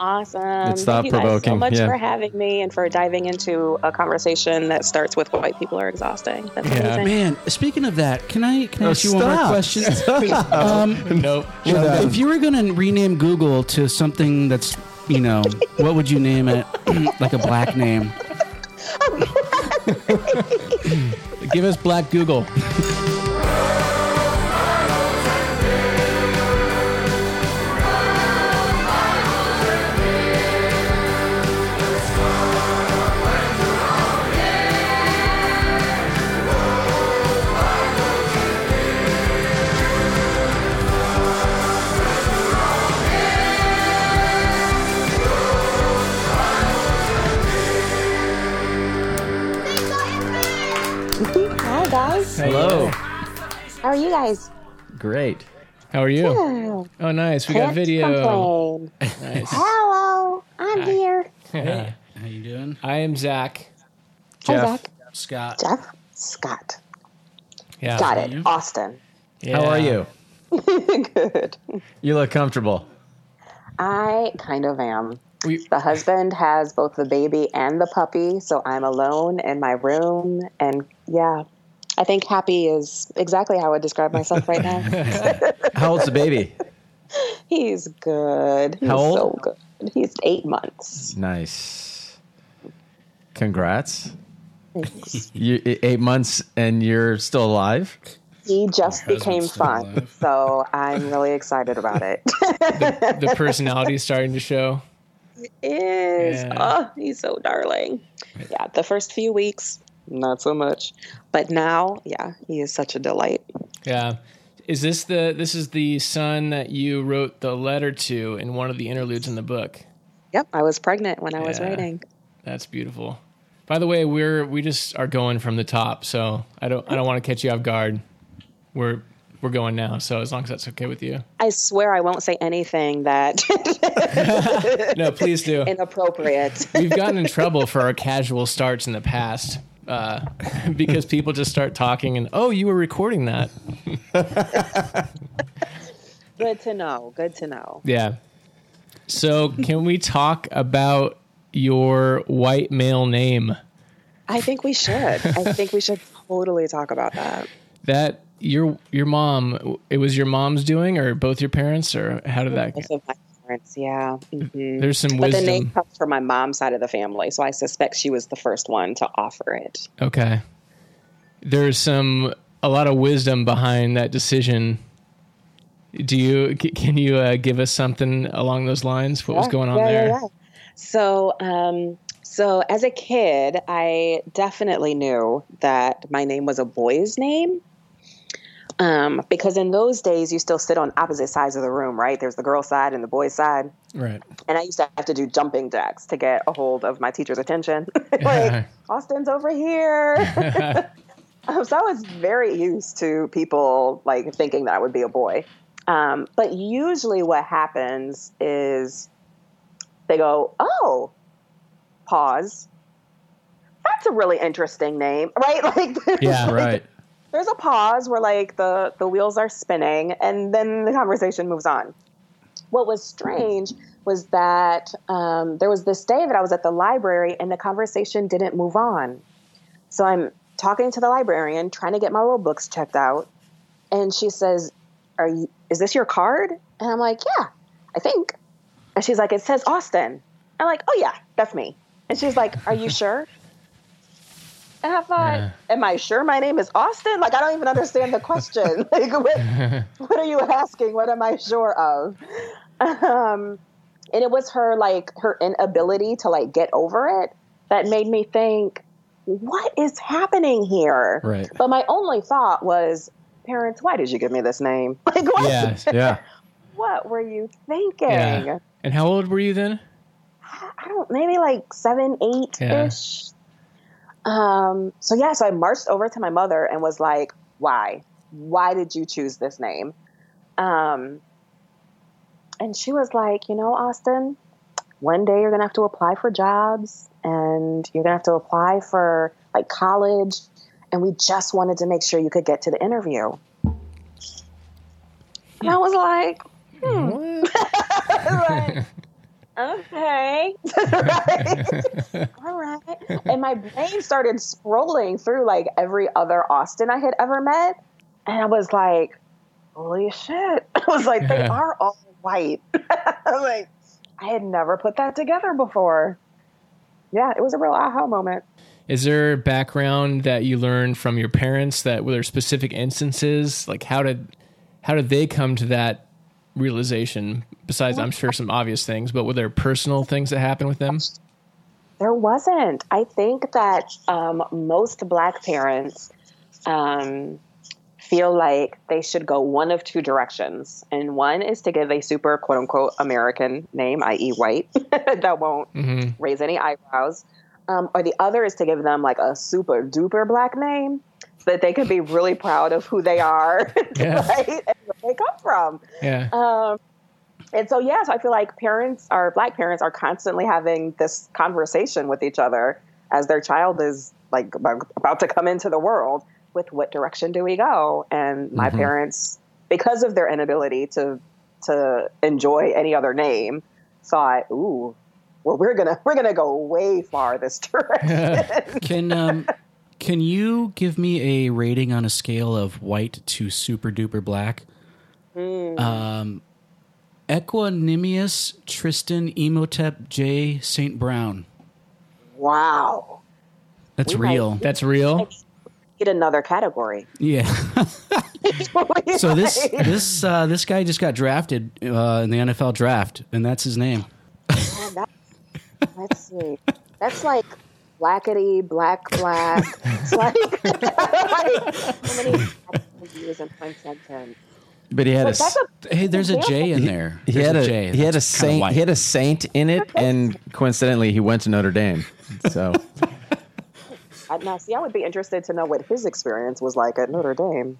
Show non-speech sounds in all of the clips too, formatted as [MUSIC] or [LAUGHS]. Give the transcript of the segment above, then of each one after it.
Awesome. It's thought Thank you guys so much yeah. for having me and for diving into a conversation that starts with white people are exhausting. That's amazing. Man, speaking of that, can I can I Oh, ask you one more question? [LAUGHS] um, Nope. if you were going to rename Google to something that's, you know, what would you name it? [CLEARS THROAT] like [LAUGHS] a black name. Give us Black Google. Are you guys? Great. How are you? Oh, Oh, nice. We got can't video. [LAUGHS] Nice. Hello, I'm here. Yeah. How you doing? I am Zach. Hi, Jeff. Zach. Scott. Jeff. Scott. Yeah. Got it. you? Austin. How are you? [LAUGHS] Good. You look comfortable. I kind of am. We, The husband has both the baby and the puppy, so I'm alone in my room. And yeah, I think happy is exactly how I would describe myself right now. [LAUGHS] How old's the baby? He's good. He's How old? so good. He's eight months. Nice. Congrats. [LAUGHS] You eight months and you're still alive. He just husband's became fun, alive. so I'm really excited about it. [LAUGHS] the personality is starting to show. is. Yeah. Oh, he's so darling. Yeah, the first few weeks, not so much. But now, yeah, he is such a delight. Yeah. Is this the this is the son that you wrote the letter to in one of the interludes in the book? Yep, I was pregnant when I was writing. That's beautiful. By the way, we're we just are going from the top, so I don't I don't want to catch you off guard. We're we're going now, so as long as that's okay with you. I swear I won't say anything that [LAUGHS] No, please do. [LAUGHS] inappropriate. We've gotten in trouble for our casual starts in the past uh, [LAUGHS] because people just start talking and oh, you were recording that. [LAUGHS] Good to know. Good to know. Yeah. So can we talk about your white male name? I think we should. I think we should totally talk about that. That your your mom it was your mom's doing or both your parents or how did that Both of my parents, yeah. hmm There's some wisdom. But the name comes from my mom's side of the family, so I suspect she was the first one to offer it. Okay. There's some a lot of wisdom behind that decision. Do you can you uh, give us something along those lines? What was going on yeah, there? Yeah, yeah. So, um, so as a kid, I definitely knew that my name was a boy's name. Um, because in those days, you still sit on opposite sides of the room, right? There's the girl side and the boy side. Right. And I used to have to do jumping jacks to get a hold of my teacher's attention. [LAUGHS] Like, [LAUGHS] Austin's over here. [LAUGHS] um, so I was very used to people like thinking that I would be a boy. Um, but usually what happens is they go, oh, pause. That's a really interesting name, right? Like, Yeah. Right. There's a pause where like the the wheels are spinning and then the conversation moves on. What was strange was that um, there was this day that i was at the library and the conversation didn't move on. So i'm talking to the librarian trying to get my little books checked out and she says are you is this your card? And i'm like yeah i think. And she's like it says austin. I'm like oh yeah that's me. And she's like are you sure and I thought, Yeah. am I sure my name is Austin? Like, I don't even understand the question. [LAUGHS] like, what, [LAUGHS] what are you asking? What am I sure of? Um, and it was her, like, her inability to, like, get over it that made me think, what is happening here? Right. But my only thought was, parents, why did you give me this name? [LAUGHS] Like, what, Yeah. Yeah. what were you thinking? Yeah. And how old were you then? I don't maybe like seven, eight ish. Um, so yeah, so I marched over to my mother and was like, Why? Why did you choose this name? Um, and she was like, you know, Austin, one day you're gonna have to apply for jobs and you're gonna have to apply for like college, and we just wanted to make sure you could get to the interview. And I was like, hmm. [LAUGHS] like, okay, [LAUGHS] Right. all right. And my brain started scrolling through like every other Austin I had ever met, and I was like, holy shit! [LAUGHS] I was like, they are all white. [LAUGHS] I like, I had never put that together before. Yeah, it was a real aha moment. Is there background that you learned from your parents that were there specific instances? Like how did how did they come to that realization? Besides, I'm sure some obvious things, but were there personal things that happened with them? There wasn't. I think that um, most black parents um, feel like they should go one of two directions. And one is to give a super quote unquote American name, i.e., white, [LAUGHS] that won't raise any eyebrows. Um, or the other is to give them like a super duper black name that they can be really proud of who they are, [LAUGHS] Yeah. right? And where they come from. Yeah. Um, and so, yeah, so I feel like parents, our black parents, are constantly having this conversation with each other as their child is like about to come into the world with what direction do we go? And my parents, because of their inability to to enjoy any other name, thought, "Ooh, well, we're gonna we're gonna go way far this [LAUGHS] direction." [LAUGHS] Can um, can you give me a rating on a scale of white to super duper black? Um, Equanimeous Tristan Imhotep J Saint Brown. wow, That's We might- real. That's real. get another category. Yeah. [LAUGHS] so this [LAUGHS] this uh, this guy just got drafted uh, in the NFL draft, and that's his name. That- let's see. That's like blackety, black, black. It's like, [LAUGHS] like how many [LAUGHS] years in one sentence? But he had a But that's s- a Hey, there's a J in there. he There's had a, J. he had a saint he had a saint in it, and coincidentally, he went to Notre Dame. So [LAUGHS] now, see, I would be interested to know what his experience was like at Notre Dame.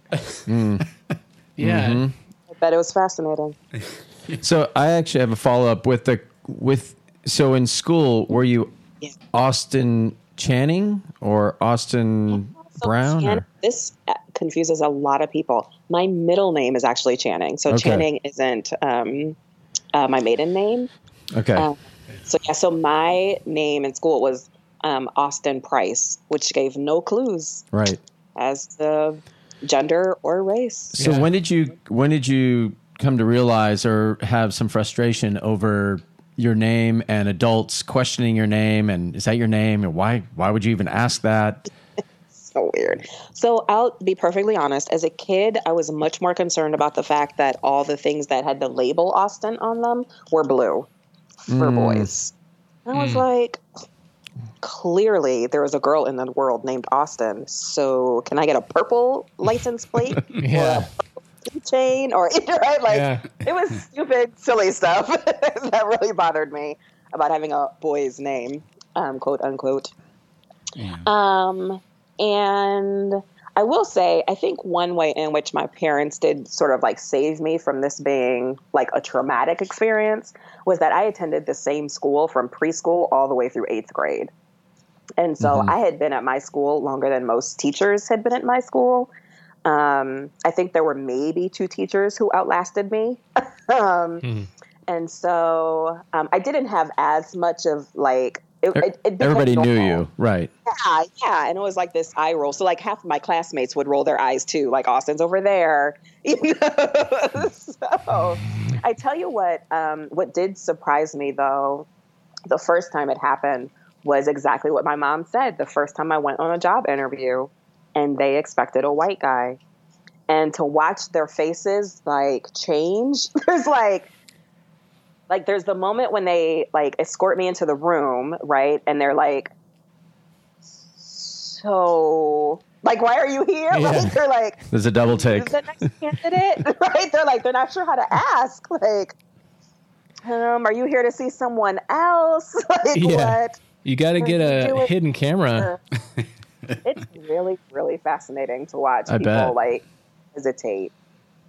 Yeah. Mm-hmm. I bet it was fascinating. So I actually have a follow up with the with so in school were you Yeah. Austin Channing or Austin So Brown? Chan- or- this uh, confuses a lot of people. My middle name is actually Channing, so Okay. Channing isn't um, uh, my maiden name. Okay. Um, so yeah, so my name in school was um, Austin Price, which gave no clues right. as to gender or race. So Yeah. when did you when did you come to realize or have some frustration over your name and adults questioning your name and is that your name and why why would you even ask that? [LAUGHS] So weird. So I'll be perfectly honest. As a kid, I was much more concerned about the fact that all the things that had the label Austin on them were blue for hmm. boys. I was hmm. like, clearly there was a girl in the world named Austin. So can I get a purple license plate? [LAUGHS] Yeah. [LAUGHS] chain or [LAUGHS] right? Like Yeah. it was [LAUGHS] stupid silly stuff that really bothered me about having a boy's name um, quote unquote. Um, and i will say i think one way in which my parents did sort of like save me from this being like a traumatic experience was that i attended the same school from preschool all the way through eighth grade. And so I had been at my school longer than most teachers had been at my school. Um, I think there were maybe two teachers who outlasted me. [LAUGHS] um, And so um, I didn't have as much of like, it, it, Er, Everybody knew you, right? Yeah, yeah. And it was like this eye roll. So like half of my classmates would roll their eyes too, like Austin's over there. [LAUGHS] You know? [LAUGHS] so I tell you what, um, what did surprise me though, the first time it happened was exactly what my mom said. The first time I went on a job interview and they expected a white guy. And to watch their faces like change, [LAUGHS] there's like like there's the moment when they like escort me into the room, right? And they're like, So like why are you here? [LAUGHS] Yeah. Like they're like There's a double take. the next candidate? [LAUGHS] right? They're like, they're not sure how to ask. Like, um, are you here to see someone else? like, Yeah. what? You got to get a hidden camera. [LAUGHS] It's really, really fascinating to watch I people bet. like hesitate.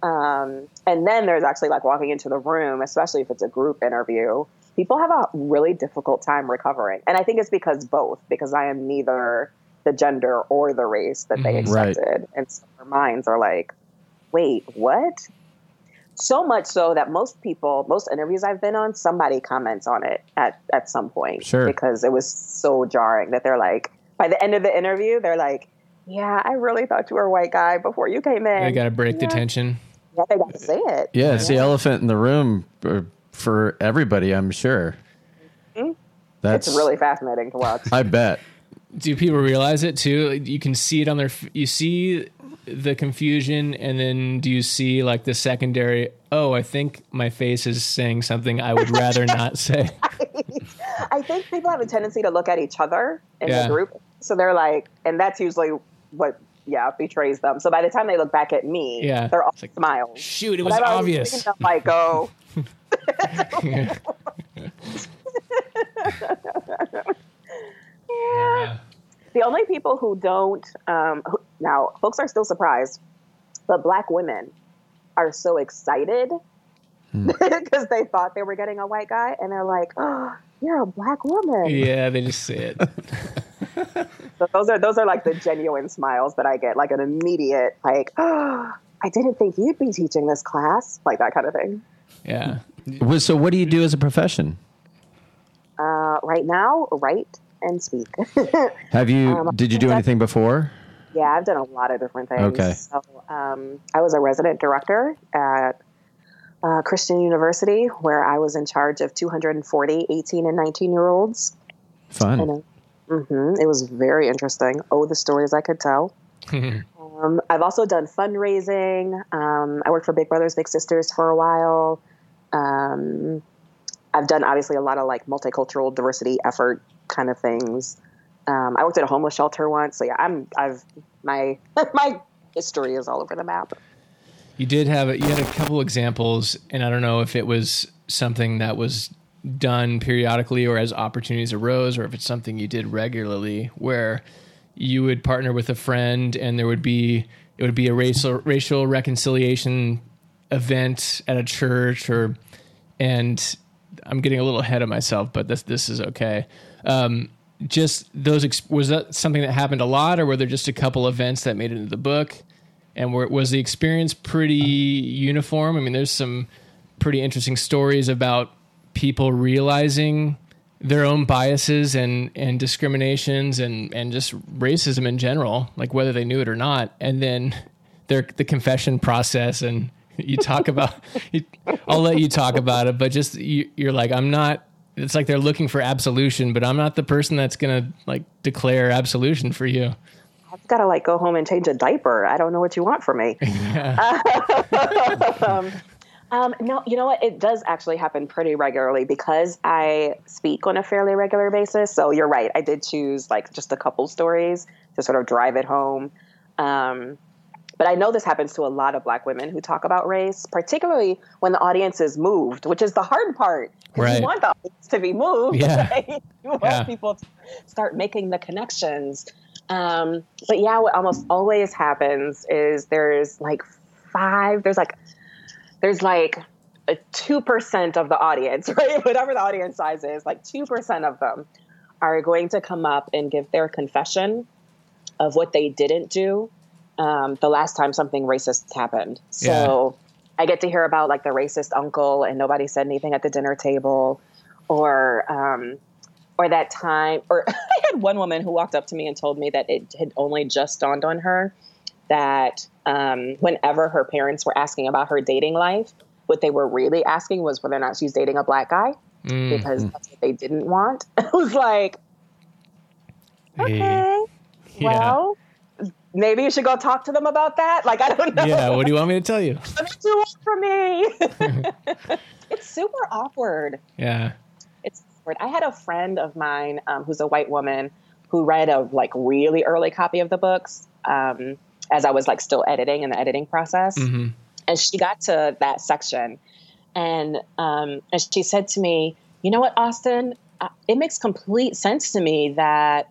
Um, and then there's actually like walking into the room, especially if it's a group interview, people have a really difficult time recovering. And I think it's because both, because I am neither the gender or the race that they Mhm. Right. accepted. And so their minds are like, wait, what? So much so that most people, most interviews I've been on, somebody comments on it at, at some point. Sure. Because it was so jarring that they're like, by the end of the interview, they're like, yeah, I really thought you were a white guy before you came in. They got to break the tension. Yeah, they got to say it. Yeah, it's the elephant in the room for, for everybody, I'm sure. Mm-hmm. That's It's really fascinating to watch. I bet. Do people realize it too? You can see it on their. f- You see the confusion, and then do you see like the secondary? Oh, I think my face is saying something I would rather not [LAUGHS] say. I think people have a tendency to look at each other in Yeah. the group. So they're like, and that's usually what, yeah, betrays them. So by the time they look back at me, Yeah. they're all like, smiles. Shoot, it was obvious. them like, oh, [LAUGHS] Yeah. [LAUGHS] the only people who don't, um, who, now folks are still surprised, but black women are so excited [LAUGHS] because they thought they were getting a white guy, and they're like, oh, you're a black woman. Yeah, they just say it. So those are those are like the genuine smiles that I get, like an immediate like, oh, [GASPS] I didn't think you'd be teaching this class, like that kind of thing. Yeah. [LAUGHS] So, what do you do as a profession? Uh, right now, write and speak. [LAUGHS] Have you? Um, did you do anything before? yeah, I've done a lot of different things. Okay. So um, I was a resident director at uh, Christian University, where I was in charge of 240 18 and 19 year olds. Fun. Hmm It was very interesting. Oh, the stories I could tell. [LAUGHS] um, I've also done fundraising. Um, I worked for Big Brothers Big Sisters for a while. Um, I've done obviously a lot of like multicultural diversity effort kind of things. Um, I worked at a homeless shelter once, so yeah, I'm I've my [LAUGHS] my history is all over the map. You did have a, you had a couple examples, and I don't know if it was something that was done periodically or as opportunities arose, or if it's something you did regularly, where you would partner with a friend, and there would be it would be a racial racial reconciliation event at a church, or and I'm getting a little ahead of myself, but this this is okay. Um, just those was that something that happened a lot, or were there just a couple events that made it into the book? And were, was the experience pretty uniform? I mean, there's some pretty interesting stories about people realizing their own biases and, and discriminations and, and just racism in general, like whether they knew it or not. And then their the confession process and [LAUGHS] you talk about you, I'll let you talk about it, but just you, you're like I'm not. It's like they're looking for absolution, but I'm not the person that's gonna like declare absolution for you. I've got to like go home and change a diaper. I don't know what you want from me. [LAUGHS] [LAUGHS] um, um, no, you know what? It does actually happen pretty regularly because I speak on a fairly regular basis. So you're right. I did choose like just a couple stories to sort of drive it home. Um, but I know this happens to a lot of black women who talk about race, particularly when the audience is moved, which is the hard part. Right. You want the audience to be moved. Yeah. right? [LAUGHS] You want Yeah. people to start making the connections. Um, but yeah, what almost always happens is there's like five, there's like, there's like a 2% of the audience, [LAUGHS] right? Whatever the audience size is, like 2% of them are going to come up and give their confession of what they didn't do um, the last time something racist happened. So I get to hear about like the racist uncle and nobody said anything at the dinner table, or um, or that time, or [LAUGHS] I had one woman who walked up to me and told me that it had only just dawned on her that um, whenever her parents were asking about her dating life, what they were really asking was whether or not she's dating a black guy Mm. because that's what they didn't want. [LAUGHS] I was like, okay, Yeah. well, maybe you should go talk to them about that. Like, I don't know. Yeah. What do you want me to tell you? [LAUGHS] What do you want from me? [LAUGHS] it's super awkward. Yeah. It's awkward. I had a friend of mine um, who's a white woman who read a like really early copy of the books um, as I was like still editing in the editing process, hmm and she got to that section, and um, and she said to me, "You know what, Austin? Uh, it makes complete sense to me that."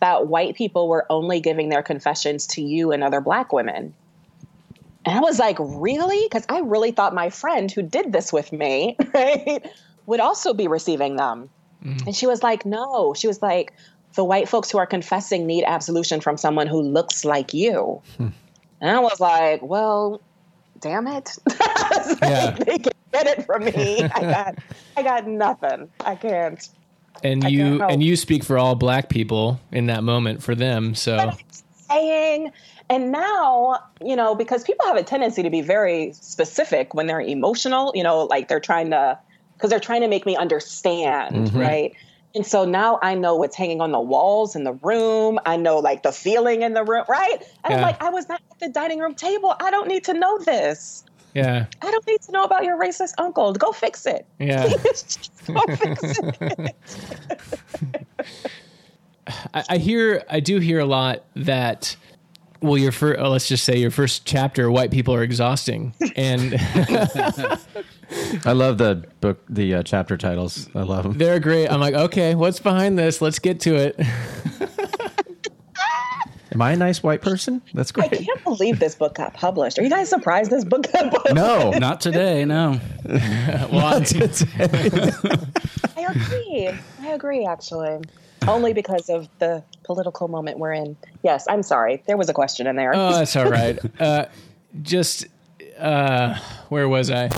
That white people were only giving their confessions to you and other black women. And I was like, really? Because I really thought my friend who did this with me, [LAUGHS] right, would also be receiving them. And she was like, no. She was like, the white folks who are confessing need absolution from someone who looks like you. Hmm. And I was like, well, damn it. [LAUGHS] Like, Yeah. they can get it from me. I got, I got nothing. I can't. And I you can't and you speak for all black people in that moment for them. So saying. And now, you know, because people have a tendency to be very specific when they're emotional, you know, like they're trying to, because they're trying to make me understand, mm-hmm. right? And so now I know what's hanging on the walls in the room. I know like the feeling in the room, right? And I'm like, I was not at the dining room table. I don't need to know this. yeah, I don't need to know about your racist uncle. Go fix it. yeah. [LAUGHS] Go fix it. [LAUGHS] I, I hear, I do hear a lot that. Well, your first, uh, let's just say your first chapter, white people are exhausting, and [LAUGHS] I love the book, the uh, chapter titles. I love them. they're great. I'm like, okay, what's behind this? Let's get to it. [LAUGHS] Am I a nice white person? That's great. I can't believe this book got published. Are you guys surprised this book got published? No, Not [LAUGHS] today, no. [LAUGHS] Why? I agree. I agree, actually. Only because of the political moment we're in. Yes, I'm sorry. There was a question in there. Oh, that's all right. Uh, just uh, where was I?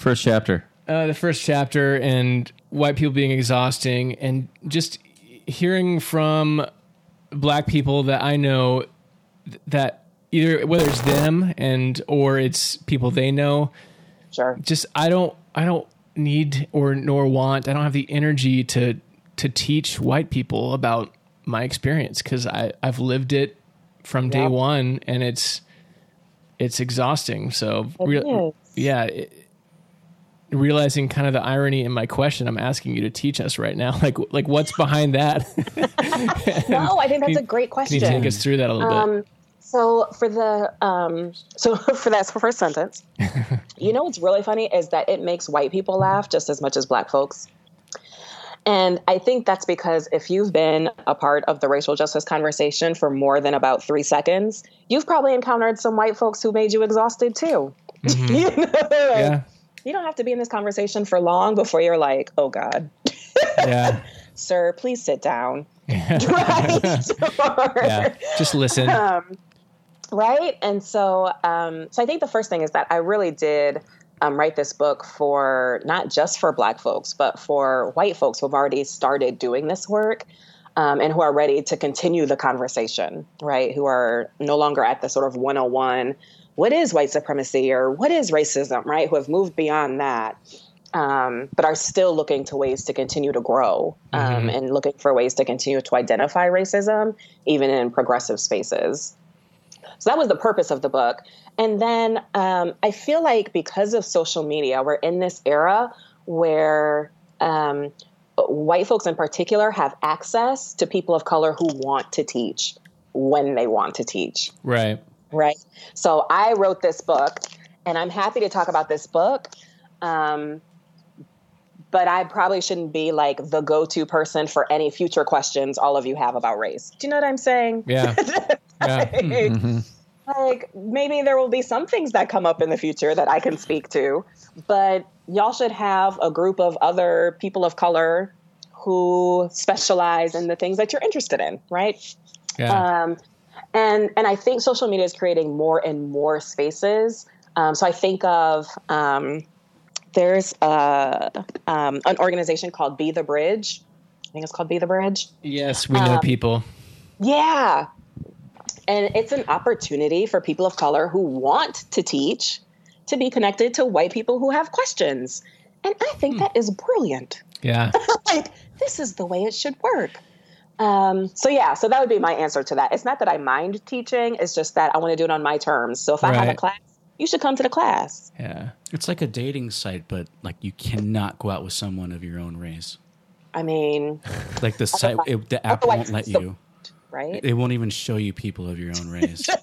First chapter. uh, the first chapter and white people being exhausting and just hearing from black people that I know th- that either whether it's them and or it's people they know sure. just I don't I don't need or nor want I don't have the energy to to teach white people about my experience cuz I I've lived it from day Yep. 1 and it's it's exhausting so It rea- is. yeah it, realizing kind of the irony in my question I'm asking you to teach us right now. [LAUGHS] Like like what's behind that? [LAUGHS] No, I think that's a great question can you take us through that a little bit? Um, so for the um, so [LAUGHS] for that first sentence, you know what's really funny is that it makes white people laugh just as much as black folks. And I think that's because if you've been a part of the racial justice conversation for more than about three seconds, you've probably encountered some white folks who made you exhausted too. you, know, like, yeah you don't have to be in this conversation for long before you're like, oh God, yeah. [LAUGHS] Sir, please sit down. [LAUGHS] [LAUGHS] right? Yeah. Just listen. Um, right? And so um, so i think the first thing is that i really did um, write this book for not just for black folks but for white folks who have already started doing this work um, and who are ready to continue the conversation right? Who are no longer at the sort of 101 what is white supremacy or what is racism right who have moved beyond that um, but are still looking to ways to continue to grow um, and looking for ways to continue to identify racism, even in progressive spaces. So that was the purpose of the book. And then um, I feel like because of social media, we're in this era where um, white folks in particular have access to people of color who want to teach when they want to teach right right? So I wrote this book, and I'm happy to talk about this book. Um, but I probably shouldn't be like the go-to person for any future questions all of you have about race. Do you know what I'm saying? yeah [LAUGHS] yeah Like maybe there will be some things that come up in the future that I can speak to, but y'all should have a group of other people of color who specialize in the things that you're interested in, right? yeah um, and and I think social media is creating more and more spaces. Um, so I think of um, there's a, um, an organization called Be the Bridge. I think it's called Be the Bridge. yes we know um, people Yeah, and it's an opportunity for people of color who want to teach to be connected to white people who have questions, and I think that is brilliant. yeah [LAUGHS] like this is the way it should work. Um, so yeah, so that would be my answer to that. It's not that I mind teaching; it's just that I want to do it on my terms. So if I have a class, you should come to the class. yeah It's like a dating site, but like you cannot go out with someone of your own race. I mean, Like the site, it, the app won't let it's the- you. right? It won't even show you people of your own [LAUGHS] race. [LAUGHS]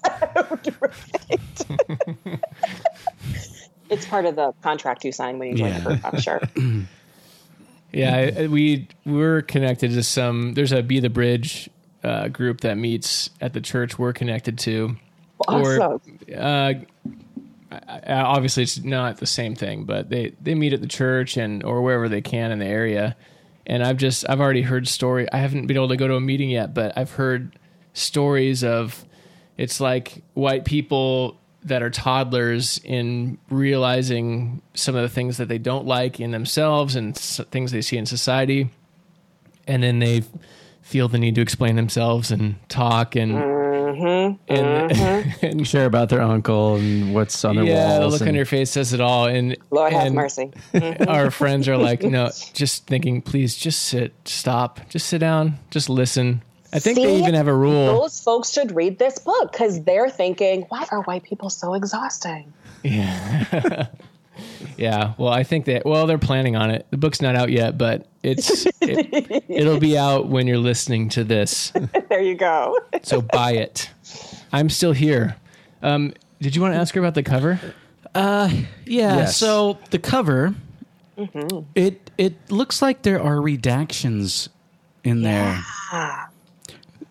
It's part of the contract you sign when you join Yeah. the group. I'm sure. [CLEARS THROAT] Yeah, I- I- we we're connected to some. There's a Be the Bridge uh, group that meets at the church we're connected to. Awesome. Or uh, obviously it's not the same thing, but they they meet at the church and or wherever they can in the area. And I've just I've already heard story. I haven't been able to go to a meeting yet, but I've heard stories of it's like white people that are toddlers in realizing some of the things that they don't like in themselves and things they see in society and then they feel the need to explain themselves and talk and mm-hmm. and, mm-hmm. [LAUGHS] and Share about their uncle and what's on their yeah, the walls. look on your face says it all. And Lord have and mercy. [LAUGHS] Our friends are like, no, just thinking, please, just sit, stop, just sit down, just listen. I think they even have a rule. Those folks should read this book because they're thinking, why are white people so exhausting? Yeah, [LAUGHS] yeah. well, I think that well, they're planning on it. The book's not out yet, but it's it, [LAUGHS] it'll be out when you're listening to this. [LAUGHS] there you go. So buy it. I'm still here. Um, did you want to ask her about the cover? Yeah. Yes. So the cover, Mm-hmm. it it looks like there are redactions in there.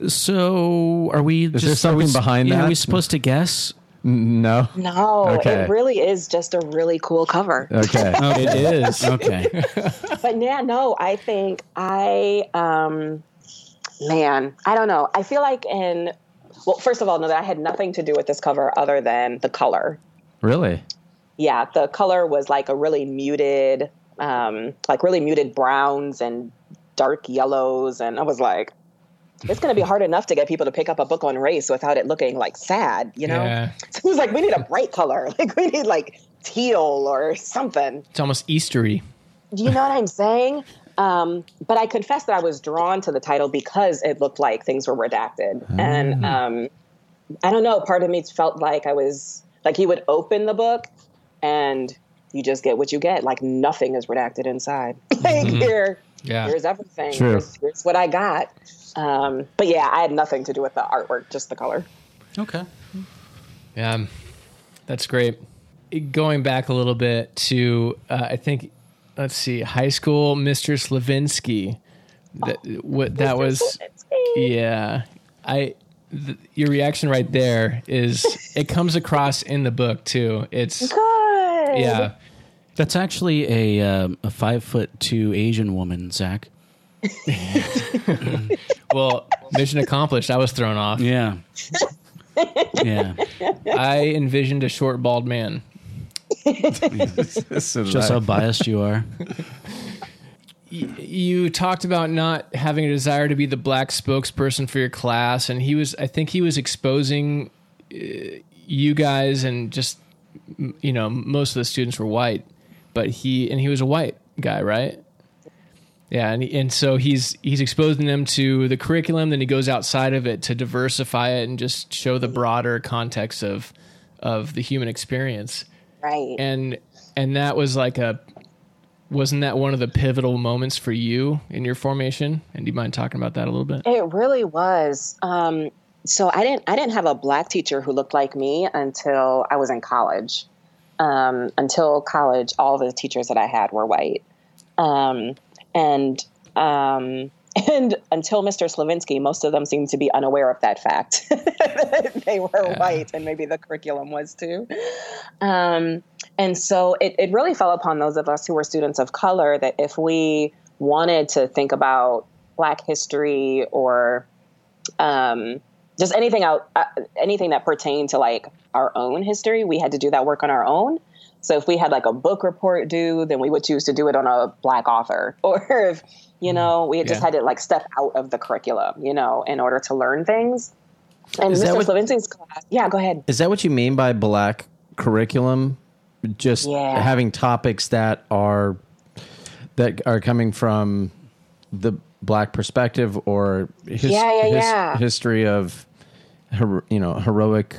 So are we? there just, are we something s- behind yeah, Are we supposed to guess? no. No, Okay. it really is just a really cool cover. Okay. [LAUGHS] It is. Okay. [LAUGHS] But yeah, no, I think I, um, man, I don't know. I feel like in, well, first of all, no, that I had nothing to do with this cover other than the color. really? Yeah, the color was like a really muted, um, like really muted browns and dark yellows. And I was like, it's going to be hard enough to get people to pick up a book on race without it looking like sad, you know? Yeah. So it was like, we need a bright color. [LAUGHS] Like, we need like teal or something. It's almost Eastery. Do you know what I'm saying? Um, but I confess that I was drawn to the title because it looked like things were redacted. And um, I don't know, part of me felt like I was like he would open the book and you just get what you get. Like nothing is redacted inside. [LAUGHS] like here, Yeah. here's everything. Here's, here's what I got. Um, but yeah, I had nothing to do with the artwork, just the color. okay. Yeah, that's great. Going back a little bit to, uh, I think, let's see, high school, Mr. Slavinsky. That, what that was, yeah. I, th- your reaction right there is it comes across in the book too. It's Good. yeah, That's actually a um, a five foot two Asian woman, Zach. [LAUGHS] well, mission accomplished. I was thrown off. Yeah. yeah. I envisioned a short bald man. [LAUGHS] So Just how biased you are. you talked about not having a desire to be the black spokesperson for your class and he was i think he was exposing uh, you guys and just m- you know most of the students were white but he and he was a white guy right yeah and, and so he's he's exposing them to the curriculum then he goes outside of it to diversify it and just show the broader context of of the human experience Right. and and that was like a wasn't that one of the pivotal moments for you in your formation and do you mind talking about that a little bit It really was. Um, so I didn't I didn't have a black teacher who looked like me until I was in college. Um, until college, all the teachers that I had were white, um, and um, [LAUGHS] and until Mr. Slavinsky, most of them seemed to be unaware of that fact. [LAUGHS] they were white, and maybe the curriculum was too. Um, and so it, it really fell upon those of us who were students of color that if we wanted to think about Black history or um, just anything out, uh, anything that pertained to like our own history, we had to do that work on our own. So if we had like a book report due, then we would choose to do it on a Black author, [LAUGHS] or if you know we had just Yeah. had to like step out of the curriculum, you know, in order to learn things. And Is Mr. what- class, yeah, go ahead. Is that what you mean by black curriculum? Just Yeah. having topics that are that are coming from the black perspective or his, Yeah, yeah, his- yeah. history of hero, you know heroic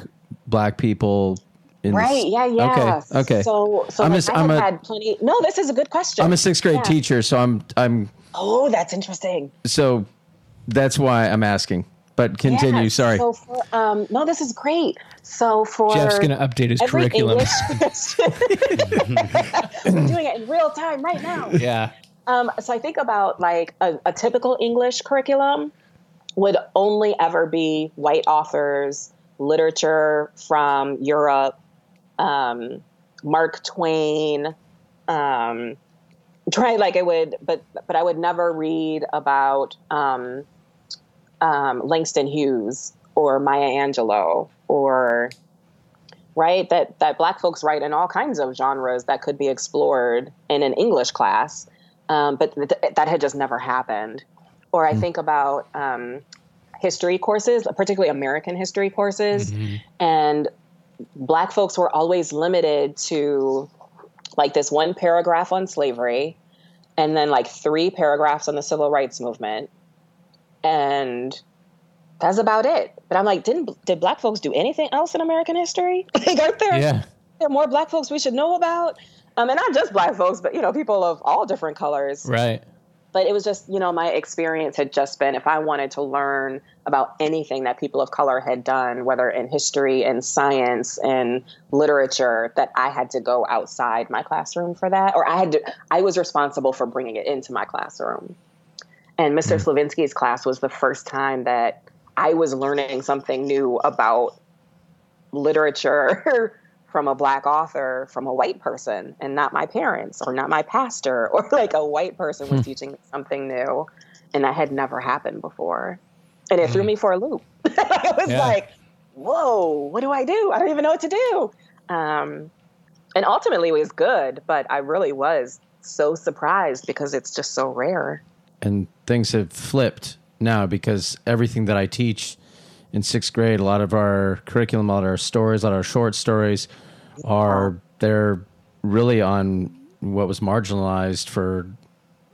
black people. In the Right. Yeah. Yeah. Okay. Okay. So, so I'm a like, s- I I'm a- had plenty. No, this is a good question. I'm a sixth grade Yeah. teacher, so I'm I'm Oh, that's interesting. so that's why I'm asking. But continue. Yeah, Sorry. So for, um, no, this is great. So for jeff's going to update his curriculum English, [LAUGHS] I'm [LAUGHS] doing it in real time right now. yeah Um, so I think about like a, a typical English curriculum would only ever be white authors, literature from Europe, um, Mark Twain. Um, try like I would, but but I would never read about um, um, Langston Hughes or Maya Angelou or right that that Black folks write in all kinds of genres that could be explored in an English class, um, but th- that had just never happened. Or I think about um, history courses, particularly American history courses, and Black folks were always limited to like this one paragraph on slavery and then like three paragraphs on the civil rights movement. And that's about it. But i'm like didn't did black folks do anything else in american history? [LAUGHS] Like aren't there, Yeah. there more black folks we should know about? Um, and not just black folks but you know people of all different colors. Right. But it was just you know my experience had just been if i wanted to learn about anything that people of color had done whether in history and science and literature that i had to go outside my classroom for that or i had to i was responsible for bringing it into my classroom. And mr mm-hmm. slavinsky's class was the first time that i was learning something new about literature from a black author from a white person and not my parents or not my pastor [LAUGHS] or like a white person was teaching me something new and that had never happened before. And it threw me for a loop. [LAUGHS] I was Yeah. like whoa what do i do? I don't even know what to do. Um, and ultimately it was good but i really was so surprised because it's just so rare. And things have flipped now because everything that I teach in sixth grade, a lot of our curriculum, a lot of our stories, a lot of our short stories are they're really on what was marginalized for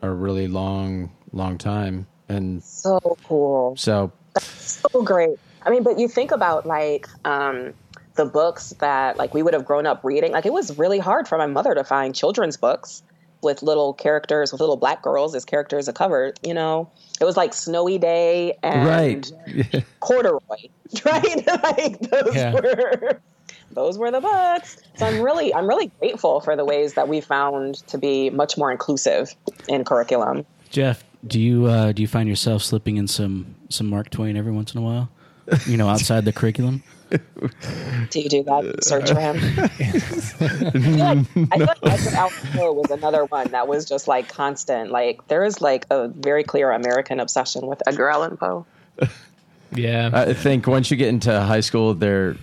a really long, long time. And so cool so so great. I mean, but you think about like um, the books that like we would have grown up reading. Like it was really hard for my mother to find children's books with little characters with little black girls as characters of cover. You know, it was like Snowy Day and right. [LAUGHS] Corduroy, [LAUGHS] right? [LAUGHS] like those Yeah. were those were the books. So I'm really I'm really grateful for the ways that we found to be much more inclusive in curriculum. Jeff, do you uh, do you find yourself slipping in some some Mark Twain every once in a while? You know, outside the curriculum. [LAUGHS] Do you do that search for him? [LAUGHS] I feel like, I feel like Edgar Allan Poe was another one that was just like constant. Like there is like a very clear American obsession with Edgar Allan Poe. Yeah. I think once you get into high school, they're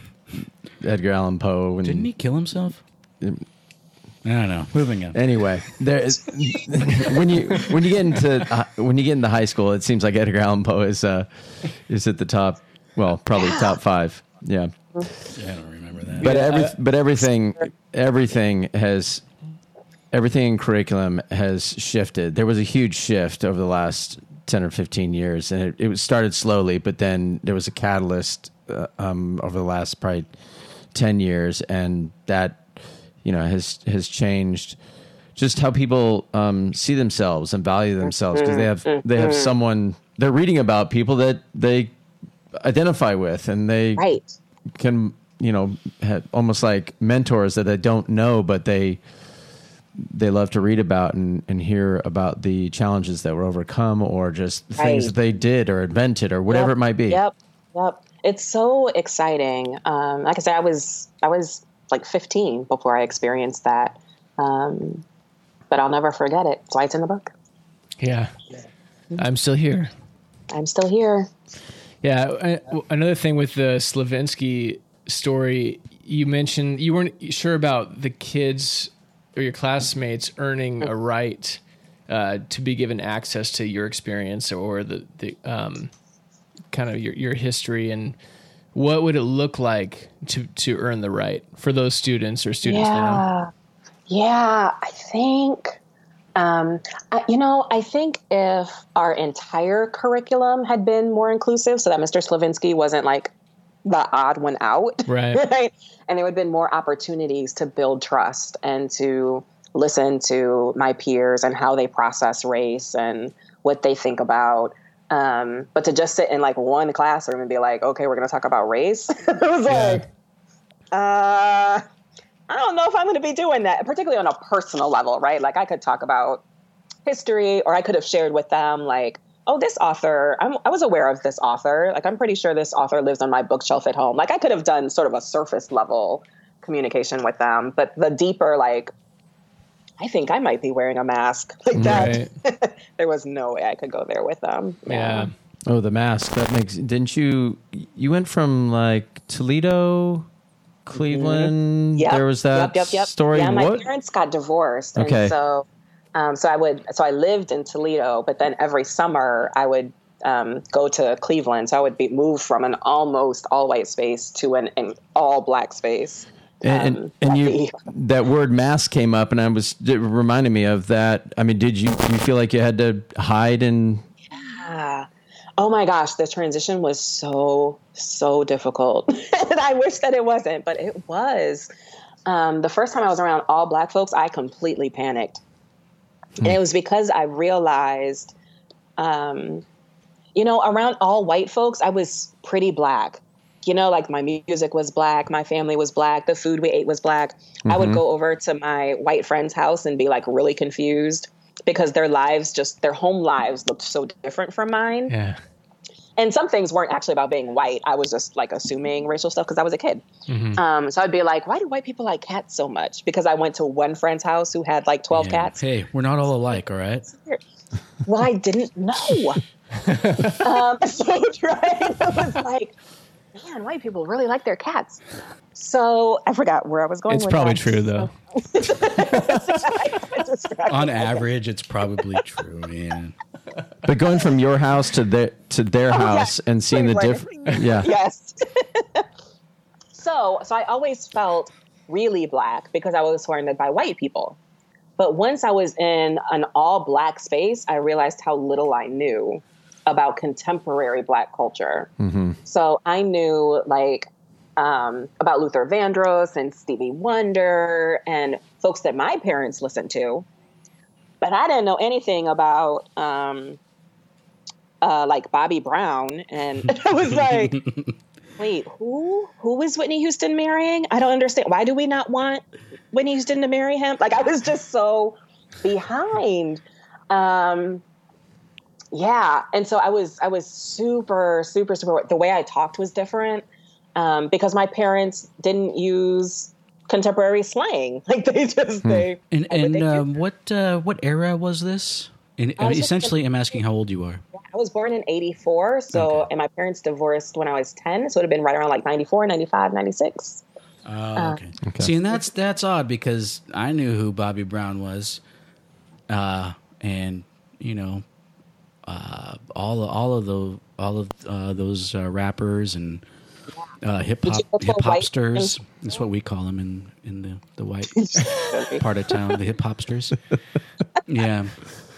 Edgar Allan Poe. And Didn't he kill himself? I don't know. Moving on. Anyway, there is [LAUGHS] when you when you get into uh, when you get into high school, it seems like Edgar Allan Poe is uh, is at the top. Well, probably top five. Yeah, I don't remember that. but every but everything everything has everything in curriculum has shifted. There was a huge shift over the last ten or fifteen years, and it, it started slowly, but then there was a catalyst uh, um, over the last probably ten years, and that you know has has changed just how people um, see themselves and value themselves because they have they have someone they're reading about people that they identify with and they Right. can you know have almost like mentors that they don't know but they they love to read about and, and hear about the challenges that were overcome or just things Right. that they did or invented or whatever Yep, it might be Yep. Yep. It's so exciting. Um, like I said, I was I was like 15 before I experienced that. Um, but I'll never forget it. That's why it's in the book. Yeah. I'm still here. I'm still here. Yeah. Another thing with the Slavinsky story, you mentioned you weren't sure about the kids or your classmates earning a right uh, to be given access to your experience or the, the um, kind of your, your history and what would it look like to, to earn the right for those students or students now? Yeah. Yeah, I think, um, I, you know, I think if our entire curriculum had been more inclusive, so that Mr. Slavinsky wasn't like the odd one out, [LAUGHS] Right. right? And there would have been more opportunities to build trust and to listen to my peers and how they process race and what they think about. Um, but to just sit in like one classroom and be like, okay, we're going to talk about race, [LAUGHS] it was like, uh, I don't know if I'm going to be doing that, particularly on a personal level, right? Like I could talk about history or I could have shared with them like, oh, this author, I'm, I was aware of this author. Like I'm pretty sure this author lives on my bookshelf at home. Like I could have done sort of a surface level communication with them. But the deeper, like, I think I might be wearing a mask [LAUGHS] like that. [LAUGHS] there was no way I could go there with them. Yeah. Oh, the mask. That makes. Didn't you? You went from like Toledo, Cleveland. Yep. There was that yep, yep, story. Yeah, my what? parents got divorced, Okay. and so um, so I would so I lived in Toledo, but then every summer I would um, go to Cleveland. So I would be moved from an almost all white space to an, an all black space. And, Um, and, and you that word mask came up, and I was it reminded me of that. I mean, did you do you feel like you had to hide and Ah. Oh my gosh, the transition was so, so difficult. [LAUGHS] and I wish that it wasn't, but it was. Um, the first time I was around all black folks, I completely panicked. And it was because I realized, um, you know, around all white folks, I was pretty black. You know, like my music was black, my family was black, the food we ate was black. I would go over to my white friend's house and be like really confused because their lives just their home lives looked so different from mine Yeah. And some things weren't actually about being white i was just like assuming racial stuff because i was a kid um, so i'd be like why do white people like cats so much because i went to one friend's house who had like 12 Yeah. cats Hey, we're not all alike, all right? [LAUGHS] well i didn't know [LAUGHS] um, [LAUGHS] so right it was like man white people really like their cats so i forgot where i was going It's probably that. true though. On average, it's probably true. Yeah. But going from your house to their to their house and seeing the difference, yeah yes. [LAUGHS] so, so I always felt really black because I was surrounded by white people. But once I was in an all black space, I realized how little I knew about contemporary black culture. So I knew like um, about Luther Vandross and Stevie Wonder and folks that my parents listened to, but I didn't know anything about um, uh, like Bobby Brown, and [LAUGHS] I was like, [LAUGHS] "Wait, who? Who is Whitney Houston marrying? I don't understand. Why do we not want Whitney Houston to marry him? Like, I was just so behind." Um, yeah, and so I was, I was super, super, super. The way I talked was different um, because my parents didn't use contemporary slang. [LAUGHS] Like they just they. And and think- um, what uh, what era was this? And was essentially, I'm asking how old you are. I was born in 84, so, Okay. and my parents divorced when I was 10, so it would have been right around like 94, 95, 96. Oh, okay. See, and that's that's odd because I knew who Bobby Brown was, uh, and you know, uh, all all of the all of uh, those uh, rappers and uh, hip hop you go to a hip white hopsters. That's what we call them in in the the white [LAUGHS] part of town. The hip hopsters. [LAUGHS] Yeah.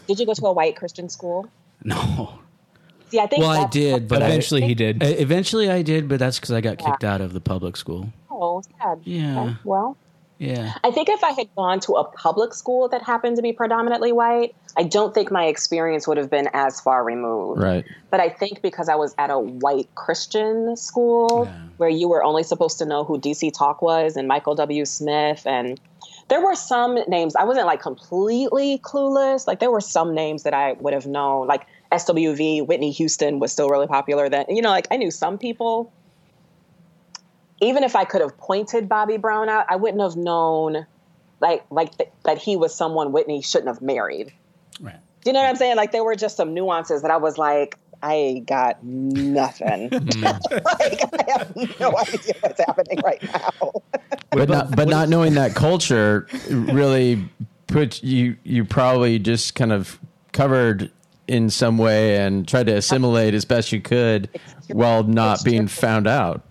Did you go to a white Christian school? No. See, I think Well, I did, but I- Eventually he did. Eventually, I did, but that's because I got kicked out of the public school. Oh, sad. Yeah. Okay, well, Yeah. I think if I had gone to a public school that happened to be predominantly white, I don't think my experience would have been as far removed. right But I think because I was at a white Christian school Yeah. where you were only supposed to know who DC Talk was and Michael W. Smith and there were some names I wasn't like completely clueless. Like there were some names that I would have known. Like SWV, Whitney Houston was still really popular then. You know, like I knew some people. Even if I could have pointed Bobby Brown out, I wouldn't have known like like th- that he was someone Whitney shouldn't have married. Right. Do you know what I'm saying? Like there were just some nuances that I was like, I got nothing. [LAUGHS] Mm. [LAUGHS] like I have no [LAUGHS] idea what's happening right now. but not but not knowing that culture really put you you probably just kind of covered in some way and tried to assimilate as best you could while not It's being true. found out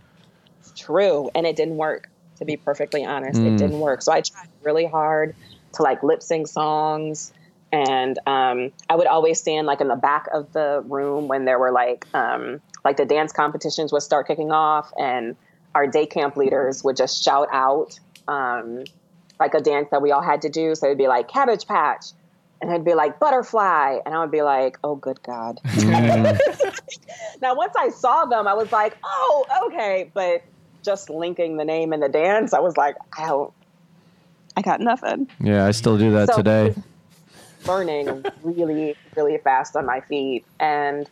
It's True, and it didn't work. To be perfectly honest, it mm. didn't work. So I tried really hard to like lip sync songs, and um, I would always stand like in the back of the room when there were like um, like the dance competitions would start kicking off, and our day camp leaders would just shout out um, like a dance that we all had to do. So it'd be like Cabbage Patch, and it'd be like Butterfly, and I would be like, Oh, good God. [LAUGHS] now, once I saw them, I was like, Oh, okay, but just linking the name and the dance, I was like, I don't. I got nothing. yeah i still do that So- today [LAUGHS] [LAUGHS] Learning really, really fast on my feet. And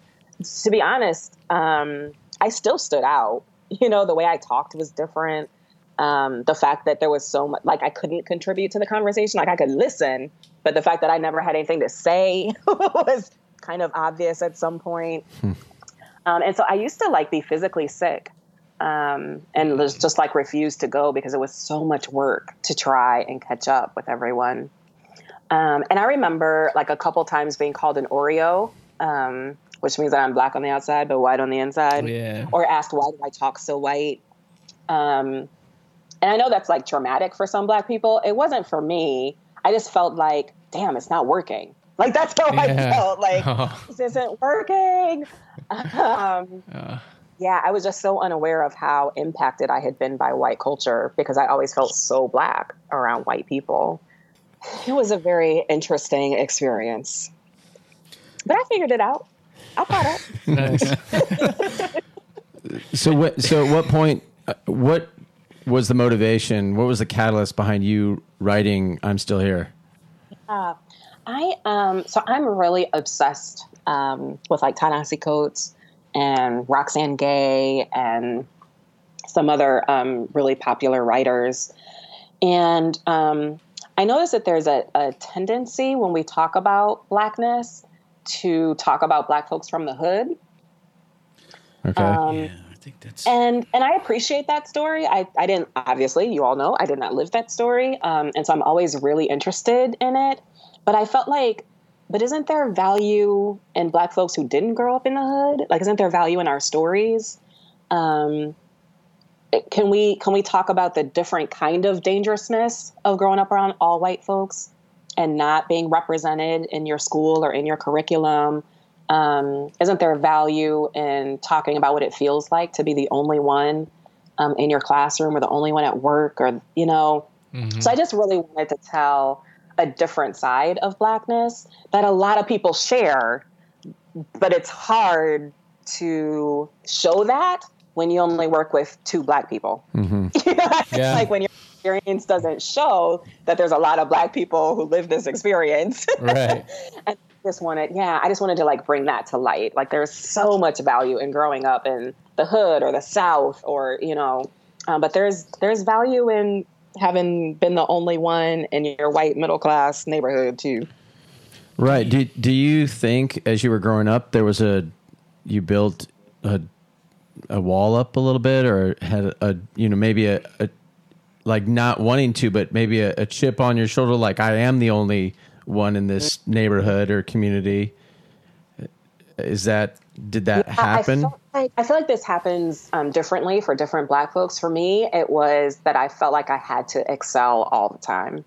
to be honest, um, I still stood out. You know, the way I talked was different. Um, the fact that there was so much, like I couldn't contribute to the conversation, like I could listen, but the fact that I never had anything to say [LAUGHS] was kind of obvious at some point. Um, and so I used to like be physically sick um, and was just like refused to go because it was so much work to try and catch up with everyone. Um, and I remember like a couple times being called an Oreo, um, which means that I'm black on the outside but white on the inside, Yeah. or asked why do I talk so white. Um, and I know that's like traumatic for some black people. It wasn't for me. I just felt like, damn, it's not working. Like that's how I felt. Like Oh. [LAUGHS] this isn't working. Um, Uh, yeah, I was just so unaware of how impacted I had been by white culture because I always felt so black around white people. It was a very interesting experience. But I figured it out. I caught up. nice. [LAUGHS] So what? So at what point? uh, What was the motivation? What was the catalyst behind you writing "I'm Still Here"? I um so I'm really obsessed um with like Ta-Nehisi Coates and Roxane Gay and some other um really popular writers. And um I notice that there's a, a tendency when we talk about blackness to talk about black folks from the hood. Okay. Um, yeah, I think that's and and I appreciate that story. I, I didn't obviously you all know I did not live that story, um, and so I'm always really interested in it. But I felt like, but isn't there value in Black folks who didn't grow up in the hood? Like, isn't there value in our stories? Um, it- can we can we talk about the different kind of dangerousness of growing up around all white folks and not being represented in your school or in your curriculum? um, isn't there value in talking about what it feels like to be the only one um, in your classroom or the only one at work or you know so i just really wanted to tell a different side of blackness that a lot of people share but it's hard to show that when you only work with two black people [LAUGHS] Yeah. like when your experience doesn't show that there's a lot of black people who live this experience [LAUGHS] right. and I just wanted yeah i just wanted to like bring that to light like there's so much value in growing up in the hood or the south or you know um, but there's there's value in having been the only one in your white middle class neighborhood too Right. Do Do you think as you were growing up there was a you built a a wall up a little bit or had a you know maybe a, a like not wanting to but maybe a, a chip on your shoulder like I am the only one in this neighborhood or community. Is that did that I- happen? I, felt like, I feel like this happens um, differently for different black folks. For me, it was that I felt like I had to excel all the time.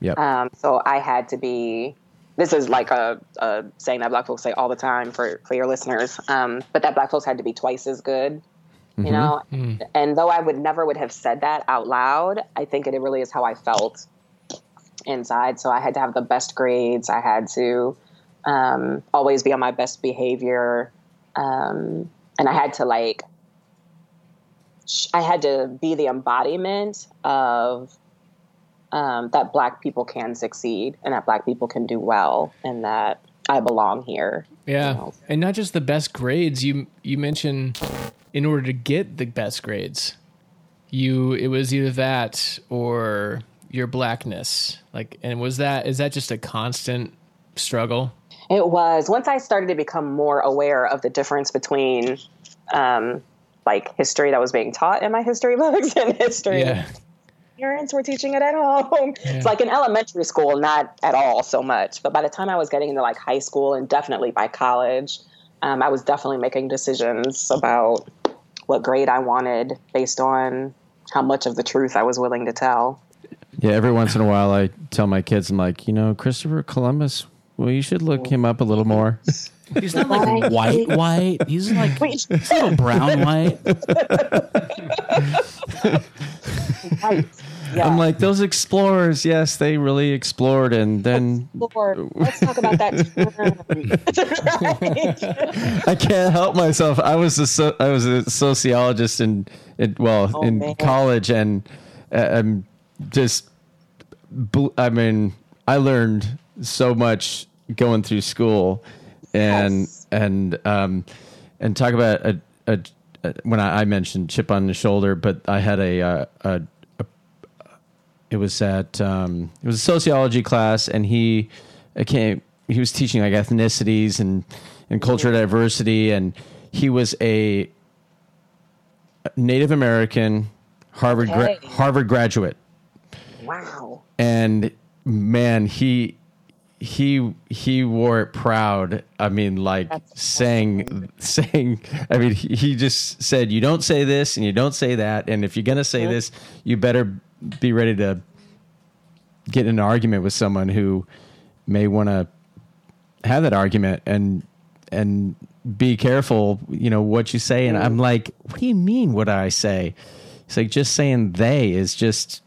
yep. Um, so I had to be. This is like a, a saying that black folks say all the time for for your listeners. Um, but that black folks had to be twice as good. You know, and though I would never would have said that out loud, I think it really is how I felt inside. So I had to have the best grades. I had to um, always be on my best behavior, um, and I had to like. sh- I had to be the embodiment of um, that black people can succeed and that black people can do well and that I belong here. Yeah, you know. and not just the best grades. You you mentioned in order to get the best grades, you it was either that or your blackness. Like, and was that is that just a constant struggle? It was once I started to become more aware of the difference between um, like history that was being taught in my history [LAUGHS] books and history Yeah, parents were teaching it at home. [LAUGHS] It's like in elementary school, not at all so much. But by the time I was getting into like high school and definitely by college, um, I was definitely making decisions about what grade I wanted based on how much of the truth I was willing to tell. Yeah, every once in a while I tell my kids, I'm like, you know, Christopher Columbus, well, you should look him up a little more. [LAUGHS] he's not like white white. He's like he's a little brown white. [LAUGHS] Right. Yeah. I'm like, those explorers, yes, they really explored. And then let's talk about that. [LAUGHS] I can't help myself. I was a, so, I was a sociologist in, in well, Oh, in man. college. And uh, I'm just, I mean, I learned so much going through school and, Yes. and, um, and talk about a, a, when I, I mentioned chip on the shoulder, but I had a, uh, a, a it was at um, it was a sociology class, and he came. He was teaching like ethnicities and and cultural diversity, and he was a Native American Harvard gra-. Harvard graduate Wow. and man he he he wore it proud i mean like That's saying saying i mean he, he just said you don't say this and you don't say that and if you're going to say this you better be ready to get in an argument with someone who may want to have that argument and and be careful you know what you say and i'm like what do you mean what i say it's like just saying they is just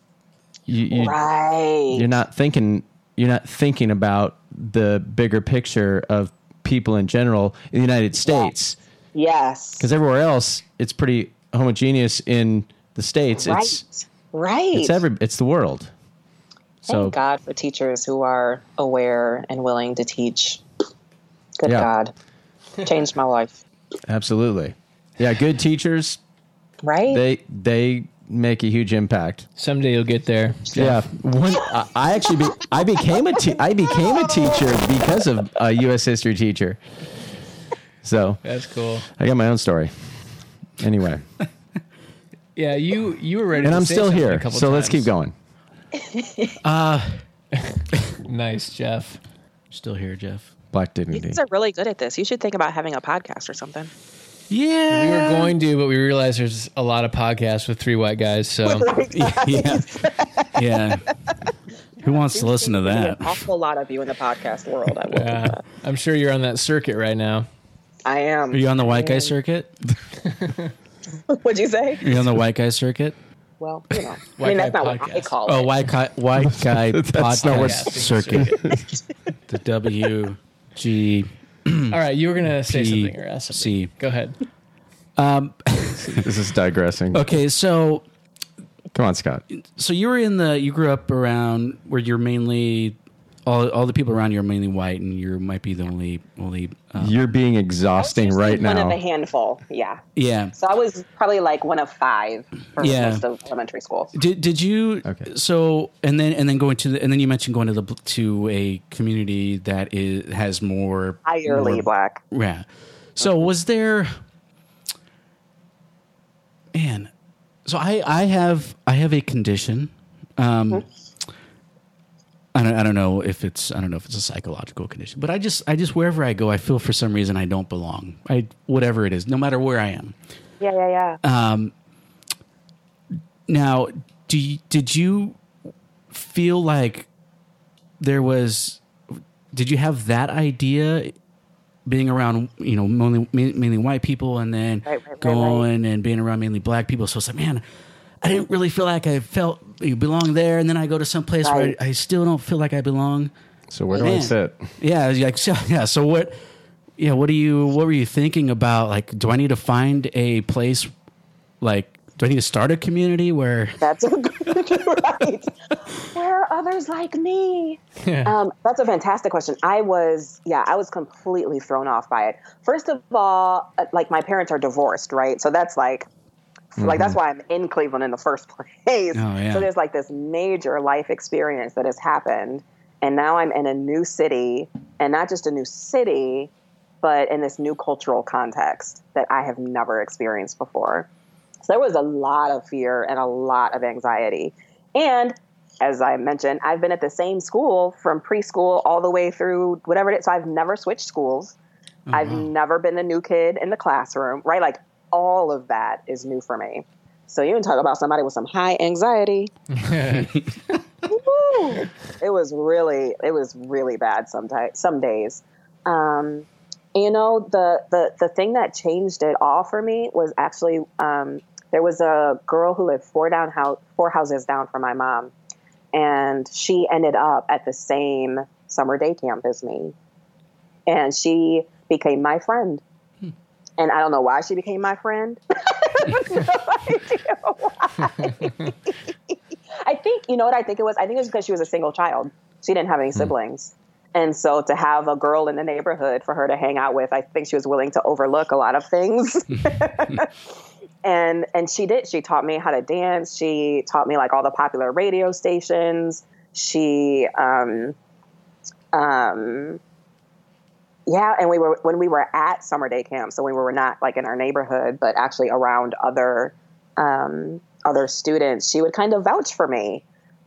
you, you Right. you're not thinking you're not thinking about the bigger picture of people in general in the United States yes. because everywhere else it's pretty homogeneous in the states Right. it's right. it's every it's the world so Thank God for teachers who are aware and willing to teach. Good Yeah. God. Changed my life. absolutely yeah good teachers Right? they they make a huge impact Someday you'll get there. yeah one I- I actually be, I became a te- I became a teacher because of a US history teacher so That's cool. I got my own story anyway [LAUGHS] Yeah, you you were ready. and to I'm say still something a here couple so let's keep times. going [LAUGHS] [LAUGHS] Nice, Jeff. Still here, Jeff. black you dignity guys are really good at this. You should think about having a podcast or something. Yeah. We were going to, but we realized there's a lot of podcasts with three white guys. So [LAUGHS] yeah. yeah. Who wants to listen to that? An awful lot of you in the podcast world. I will yeah. I'm sure you're on that circuit right now. I am. Are you on the white guy circuit? [LAUGHS] What'd you say? You're on the white guy circuit? Well, you know. [LAUGHS] I White mean, that's guy not what I podcast. call Oh, it. white guy, white [LAUGHS] guy That's not podcast what- circuit. the W G All right, you were gonna say P something or ask something. C. Go ahead. Um, this is digressing. Okay, so Come on, Scott. so you were in the you grew up around where you're mainly all all the people around you are mainly white, and you might be the only only uh, You're being exhausting right now. One of a handful. Yeah. yeah. So I was probably like one of five for Yeah. most of elementary school. Did did you? Okay. So and then and then going to the and then you mentioned going to the to a community that is has more Entirely black. Yeah. So was there man, so I I have I have a condition. Um I don't, I don't know if it's I don't know if it's a psychological condition, but I just I just wherever I go, I feel for some reason I don't belong. I whatever it is, no matter where I am. Yeah, yeah, yeah. Um, Now, do you, did you feel like there was? Did you have that idea being around you know mainly, mainly white people, and then Right, right, right, going and being around mainly black people? So it's like, man, I didn't really feel like I felt you belong there, and then I go to some place where I, I still don't feel like I belong. so where do I sit? Yeah, it's like so, [LAUGHS] yeah. So what? Yeah, what do you? What were you thinking about? Like, do I need to find a place? Like, do I need to start a community where? [LAUGHS] That's a good [LAUGHS] right. Where are others like me? Um, that's a fantastic question. I was, yeah, I was completely thrown off by it. First of all, uh, like my parents are divorced, right? So that's like, like that's mm-hmm. why I'm in Cleveland in the first [LAUGHS] place. Oh, yeah. So there's like this major life experience that has happened, and now I'm in a new city, and not just a new city, but in this new cultural context that I have never experienced before. So there was a lot of fear and a lot of anxiety. And as I mentioned, I've been at the same school from preschool all the way through whatever it is. So I've never switched schools. I've oh, never been the new kid in the classroom, right? Like all of that is new for me. So you can talk about somebody with some high anxiety. [LAUGHS] It was really, it was really bad sometimes, some days. Um, you know, the, the, the thing that changed it all for me was actually, um, there was a girl who lived four down house, four houses down from my mom. And she ended up at the same summer day camp as me. And she became my friend. And I don't know why she became my friend. [LAUGHS] no idea why. [LAUGHS] I think, you know what I think it was? I think it was because she was a single child. She didn't have any siblings. And so to have a girl in the neighborhood for her to hang out with, I think she was willing to overlook a lot of things. [LAUGHS] and and she did. She taught me how to dance. She taught me like all the popular radio stations. She um um yeah, and we were when we were at summer day camp, so we were not like in our neighborhood, but actually around other um, other students. She would kind of vouch for me,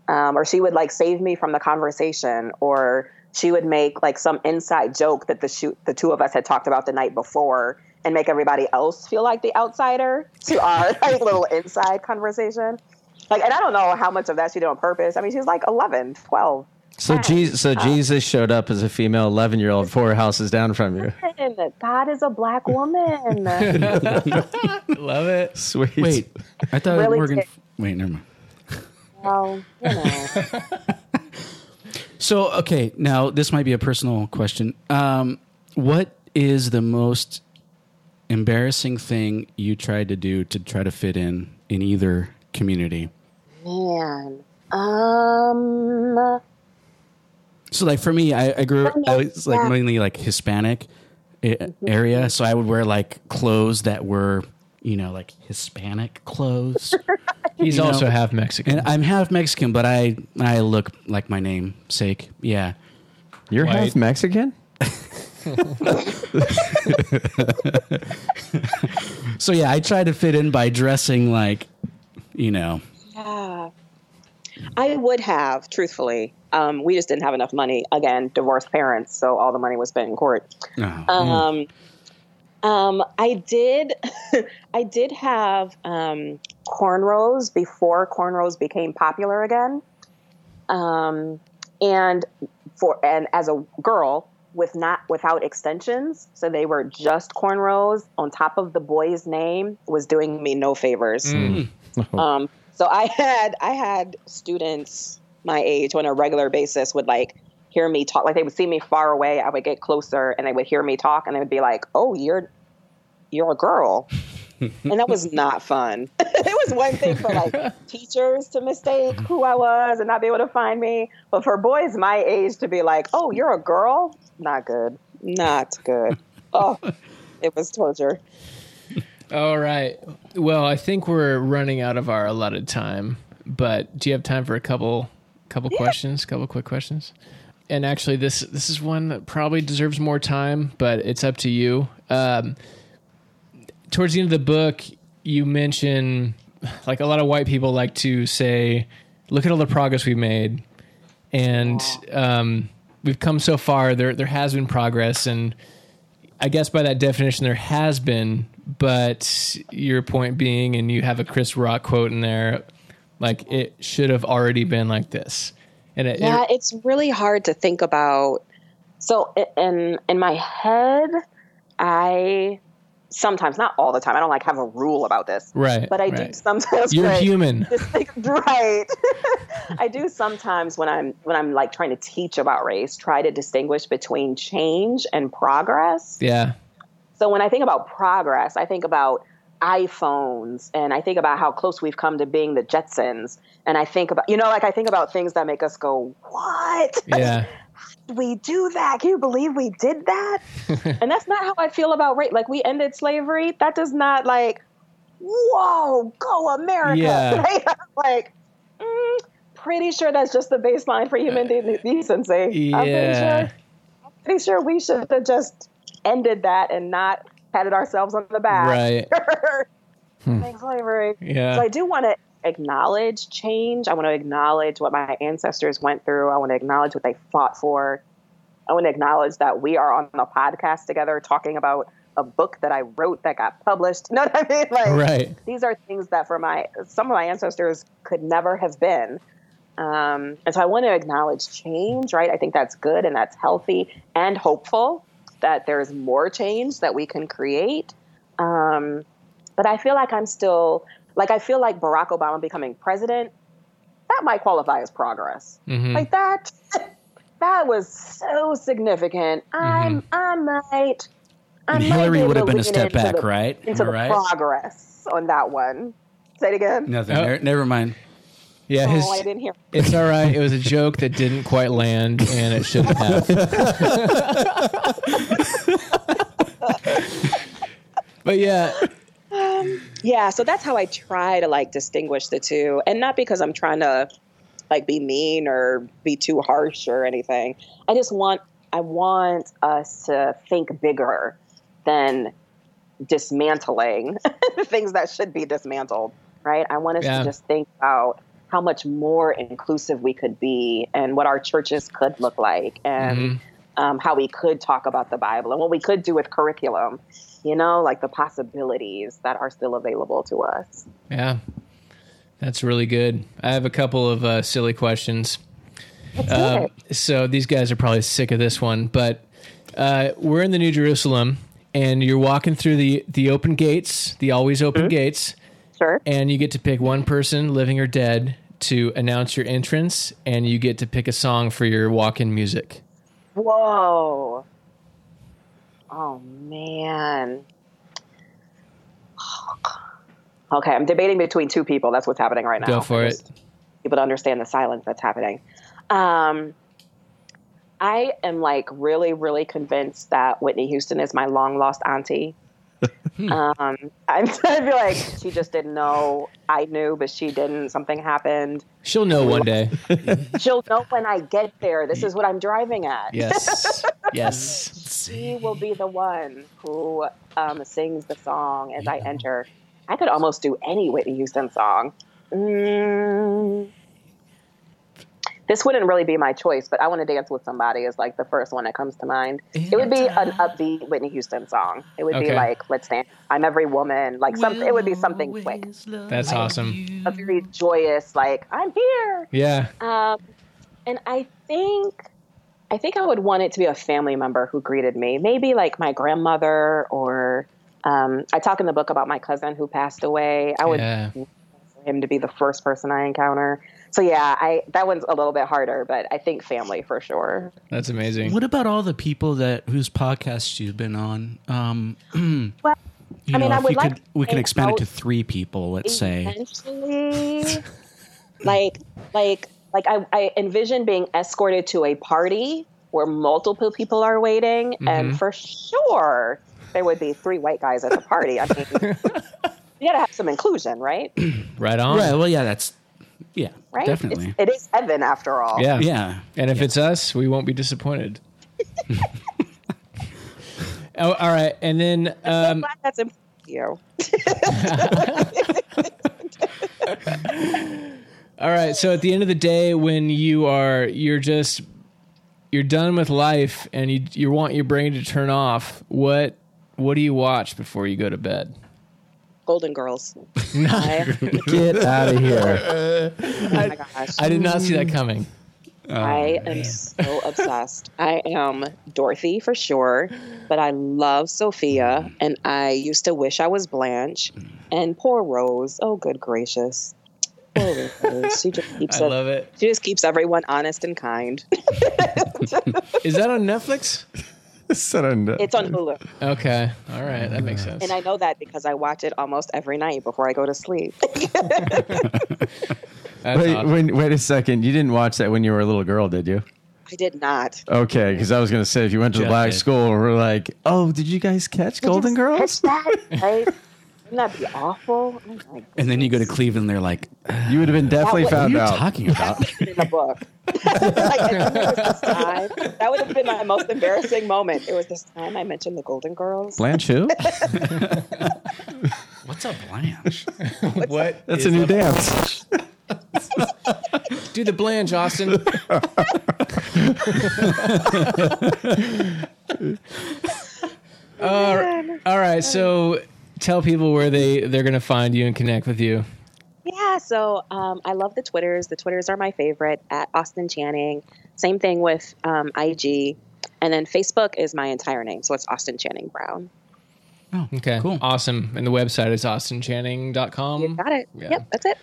um, or she would like save me from the conversation, or she would make like some inside joke that the shoot the two of us had talked about the night before, and make everybody else feel like the outsider to [LAUGHS] our like little inside conversation. Like, and I don't know how much of that she did on purpose. I mean, she was like 11, 12. So Jesus, so Jesus showed up as a female eleven year old four houses down from you. God is a black woman. [LAUGHS] Love it. Sweet. Wait, I thought Really Morgan. did. Wait, never mind. well, you know. [LAUGHS] So, okay, now this might be a personal question. Um, what is the most embarrassing thing you tried to do to try to fit in in either community? Man. Um So, like for me, I, I grew. Oh, I was like Yeah. mainly like Hispanic a- area, so I would wear like clothes that were, you know, like Hispanic clothes. [LAUGHS] He's You know, also half Mexican. and I'm half Mexican, but I I look like my namesake. Yeah. You're White. half Mexican. [LAUGHS] So yeah, I try to fit in by dressing like, you know, yeah. I would have, truthfully. Um, we just didn't have enough money. Again, divorced parents, so all the money was spent in court. oh, Um, um, I did, [LAUGHS] I did have um, cornrows before cornrows became popular again. Um, and for and as a girl with not without extensions, so they were just cornrows on top of the boy's name was doing me no favors. Um, so I had I had students my age on a regular basis would like hear me talk. Like they would see me far away. I would get closer and they would hear me talk and they would be like, "Oh, you're you're a girl." [LAUGHS] and that was not fun. [LAUGHS] it was one thing for like [LAUGHS] teachers to mistake who I was and not be able to find me, but for boys my age to be like, "Oh, you're a girl," not good. Not good. Oh, it was torture. All right. Well, I think we're running out of our allotted time, but do you have time for a couple couple questions, couple quick questions? And actually this this is one that probably deserves more time, but it's up to you. Um, towards the end of the book, you mention like a lot of white people like to say, "Look at all the progress we've made." And um, we've come so far. There there has been progress and I guess by that definition, there has been, but your point being, and you have a Chris Rock quote in there, like it should have already been like this. And it, Yeah, it- it's really hard to think about. So in in my head, I sometimes, not all the time, I don't like have a rule about this, right, but I do sometimes. You're like, human. [LAUGHS] like, right. [LAUGHS] I do sometimes when I'm when I'm like trying to teach about race, try to distinguish between change and progress. Yeah, So when I think about progress, I think about iPhones and I think about how close we've come to being the Jetsons. And I think about, you know, like I think about things that make us go, what? yeah, [LAUGHS] we do that? Can you believe we did that? [LAUGHS] and that's not how I feel about race. Like we ended slavery. That does not like, whoa, go America. Yeah. [LAUGHS] Right? like, mm, pretty sure that's just the baseline for human de- decency. I'm pretty Yeah. sure. I'm pretty sure we should have just ended that and not patted ourselves on the back. Right. [LAUGHS] Thanks, slavery. Yeah. So I do want to acknowledge change. I want to acknowledge what my ancestors went through. I want to acknowledge what they fought for. I want to acknowledge that we are on a podcast together talking about a book that I wrote that got published. [LAUGHS] You know what I mean? Like Right. these are things that for my some of my ancestors could never have been. Um, and so I want to acknowledge change, right? I think that's good and that's healthy and hopeful that there's more change that we can create. Um, but I feel like I'm still like I feel like Barack Obama becoming president that might qualify as progress. Mhm. Like that [LAUGHS] that was so significant. I'm I might I And Hillary be would have been a step back, the- right? Into Am the right? progress on that one. Say it again. Nothing. Oh. Never, never mind. Yeah, oh, his, oh, I didn't hear. it's all right. It was a joke that didn't quite land, and it shouldn't have. [LAUGHS] but yeah, um, Yeah, so that's how I try to like distinguish the two, and not because I'm trying to like be mean or be too harsh or anything. I just want I want us to think bigger than dismantling [LAUGHS] things that should be dismantled, right? I want us Yeah. to just think about how much more inclusive we could be and what our churches could look like and um, how we could talk about the Bible and what we could do with curriculum, you know, like the possibilities that are still available to us. yeah, that's really good. I have a couple of uh, silly questions. Um, so these guys are probably sick of this one, but uh, we're in the New Jerusalem, and you're walking through the the open gates, the always open gates, Sure. and you get to pick one person, living or dead, to announce your entrance, and you get to pick a song for your walk-in music. Whoa. Oh man. [SIGHS] Okay, I'm debating between two people. That's what's happening right now. Go for it. People to understand the silence that's happening. Um, I am like really, really convinced that Whitney Houston is my long lost auntie. Um, I'm, I'd be like, she just didn't know. I knew, but she didn't. Something happened. She'll know one day. [LAUGHS] She'll know when I get there. This is what I'm driving at. Yes, [LAUGHS] yes. she will be the one who um, sings the song as I enter. I could almost do any Whitney Houston song. Mm. This wouldn't really be my choice, but I want to dance with somebody is like the first one that comes to mind. It would be an upbeat Whitney Houston song. It would be like "Let's Dance." I'm every woman. Like something. It would be something quick, That's awesome. a very joyous. Like I'm here. Yeah, Um, and I think, I think I would want it to be a family member who greeted me. Maybe like my grandmother, or um, I talk in the book about my cousin who passed away. I would yeah. want him to be the first person I encounter. So yeah, I that one's a little bit harder, but I think family for sure. That's amazing. What about all the people that whose podcasts you've been on? Um, [CLEARS THROAT] Well, you I mean, know, I if would you like could, we can expand it to three people. Let's say. like like like I, I envision being escorted to a party where multiple people are waiting, and for sure there would be three white guys at the party. I mean, [LAUGHS] you gotta have some inclusion, right? Right on. Right. Well, yeah, that's yeah, Right? definitely. It's, it is heaven after all. Yeah. yeah. And if it's us, we won't be disappointed. [LAUGHS] [LAUGHS] oh, all right. And then um, Glad that's important to you. [LAUGHS] all right, so at the end of the day when you are you're just you're done with life and you you want your brain to turn off, what what do you watch before you go to bed? Golden Girls. I, Get out of here. oh my gosh. I did not see that coming. I oh, am so obsessed. I am Dorothy for sure, but I love Sophia, and I used to wish I was Blanche. And poor Rose, oh good gracious, poor Rose. She just [LAUGHS] keeps I love it. She just keeps everyone honest and kind. Is that on Netflix? [LAUGHS] Set It's on Hulu, Okay. All right, that makes sense. and I know that because I watch it almost every night before I go to sleep. [LAUGHS] Wait, awesome. wait, wait a second. You didn't watch that when you were a little girl, did you? I did not. Okay, because I was going to say if you went to the Jeff black did. school, we're like, oh, did you guys catch Golden Just Girls? catch that, right? [LAUGHS] Wouldn't that be awful? Oh my And then you go to Cleveland, they're like, [SIGHS] You would have been definitely That "What are found you out. talking about?" That would have been in the book. [LAUGHS] like, I think this time. That would have been my most embarrassing moment. It was this time I mentioned the Golden Girls. Blanche who? [LAUGHS] What's a Blanche? what? That's is a new up? dance. [LAUGHS] Do the Blanche, Austin. Uh, all right, so tell people where they they're going to find you and connect with you. Yeah, so um, I love the Twitters. The Twitters are my favorite at Austin Channing. Same thing with um, IG. And then Facebook is my entire name. So it's Austin Channing Brown. Oh, Okay, cool. awesome. And the website is austinchanning.com. You got it. Yeah. Yep, that's it.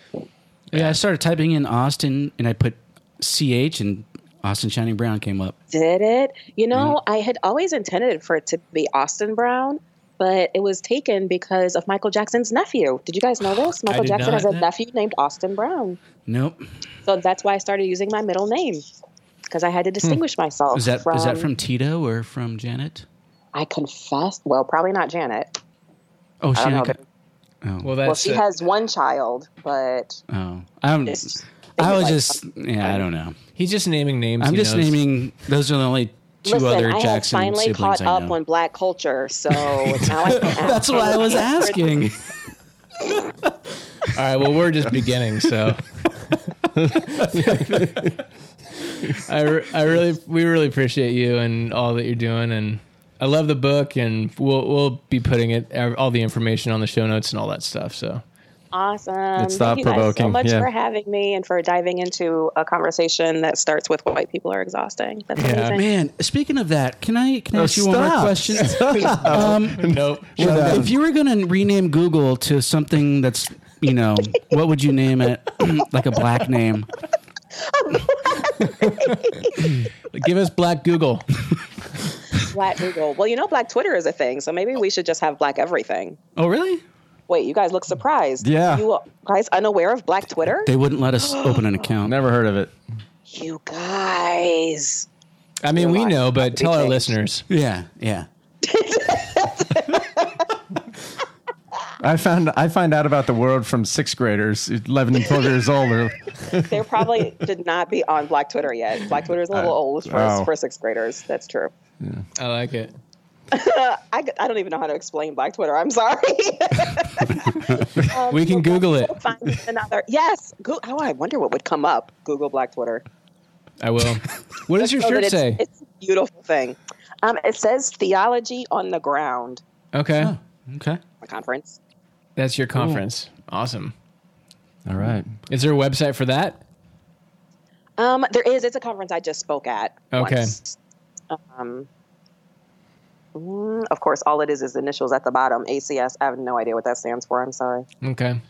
Yeah, I started typing in Austin, and I put CH, and Austin Channing Brown came up. Did it? You know, I had always intended for it to be Austin Brown, but it was taken because of Michael Jackson's nephew. Did you guys know this? Michael Jackson not. has a nephew named Austin Brown. Nope. So that's why I started using my middle name because I had to distinguish myself. Hmm. Is that is from, that from Tito or from Janet? I confess. Well, probably not Janet. Oh, I don't know. co- Oh, Well, that's Well, she uh, has one child, but oh. I'm, it's, I was like- just yeah. I don't know. he's just naming names. I'm he just knows. naming. Those are the only two listen. other I have Jackson finally siblings caught I up know. on black culture, so [LAUGHS] now I That's what I was asking. [LAUGHS] All right. Well, we're just beginning, so. I, re- I really we really appreciate you and all that you're doing and I love the book and we'll we'll be putting it all the information on the show notes and all that stuff so Awesome. It's Thank you guys so much yeah. for having me and for diving into a conversation that starts with white people are exhausting. That's Yeah. amazing. Man, speaking of that, can I can I ask you one more stop. question? [LAUGHS] [LAUGHS] um, nope if you were going to rename Google to something that's you know, what would you name it? [CLEARS THROAT] like a black name. [LAUGHS] give us black Google Black Google. Well, you know, Black Twitter is a thing, so maybe we should just have Black everything. Oh, really? Wait, you guys look surprised. Yeah. You guys unaware of Black Twitter? They wouldn't let us [GASPS] open an account. Never heard of it. You guys. I mean we You're know but tell our listeners Yeah, yeah. [LAUGHS] I found I find out about the world from sixth graders, eleven and twelve years old. Or, [LAUGHS] They probably did not be on Black Twitter yet. Black Twitter is a little old for, oh. for sixth graders. That's true. I like it [LAUGHS] I, I don't even know how to explain Black Twitter. I'm sorry. Um, [LAUGHS] we can Google it Find another. Yes. Go, oh, I wonder what would come up. Google Black Twitter. I will [LAUGHS] what does your So shirt it's, say It's a beautiful thing. Um, it says theology on the ground. okay Okay. A conference. that's your conference awesome all right. is there a website for that Um, there is. It's a conference I just spoke at. Okay. once. Um, of course, all it is is initials at the bottom. ACS. I have no idea what that stands for. I'm sorry. Okay.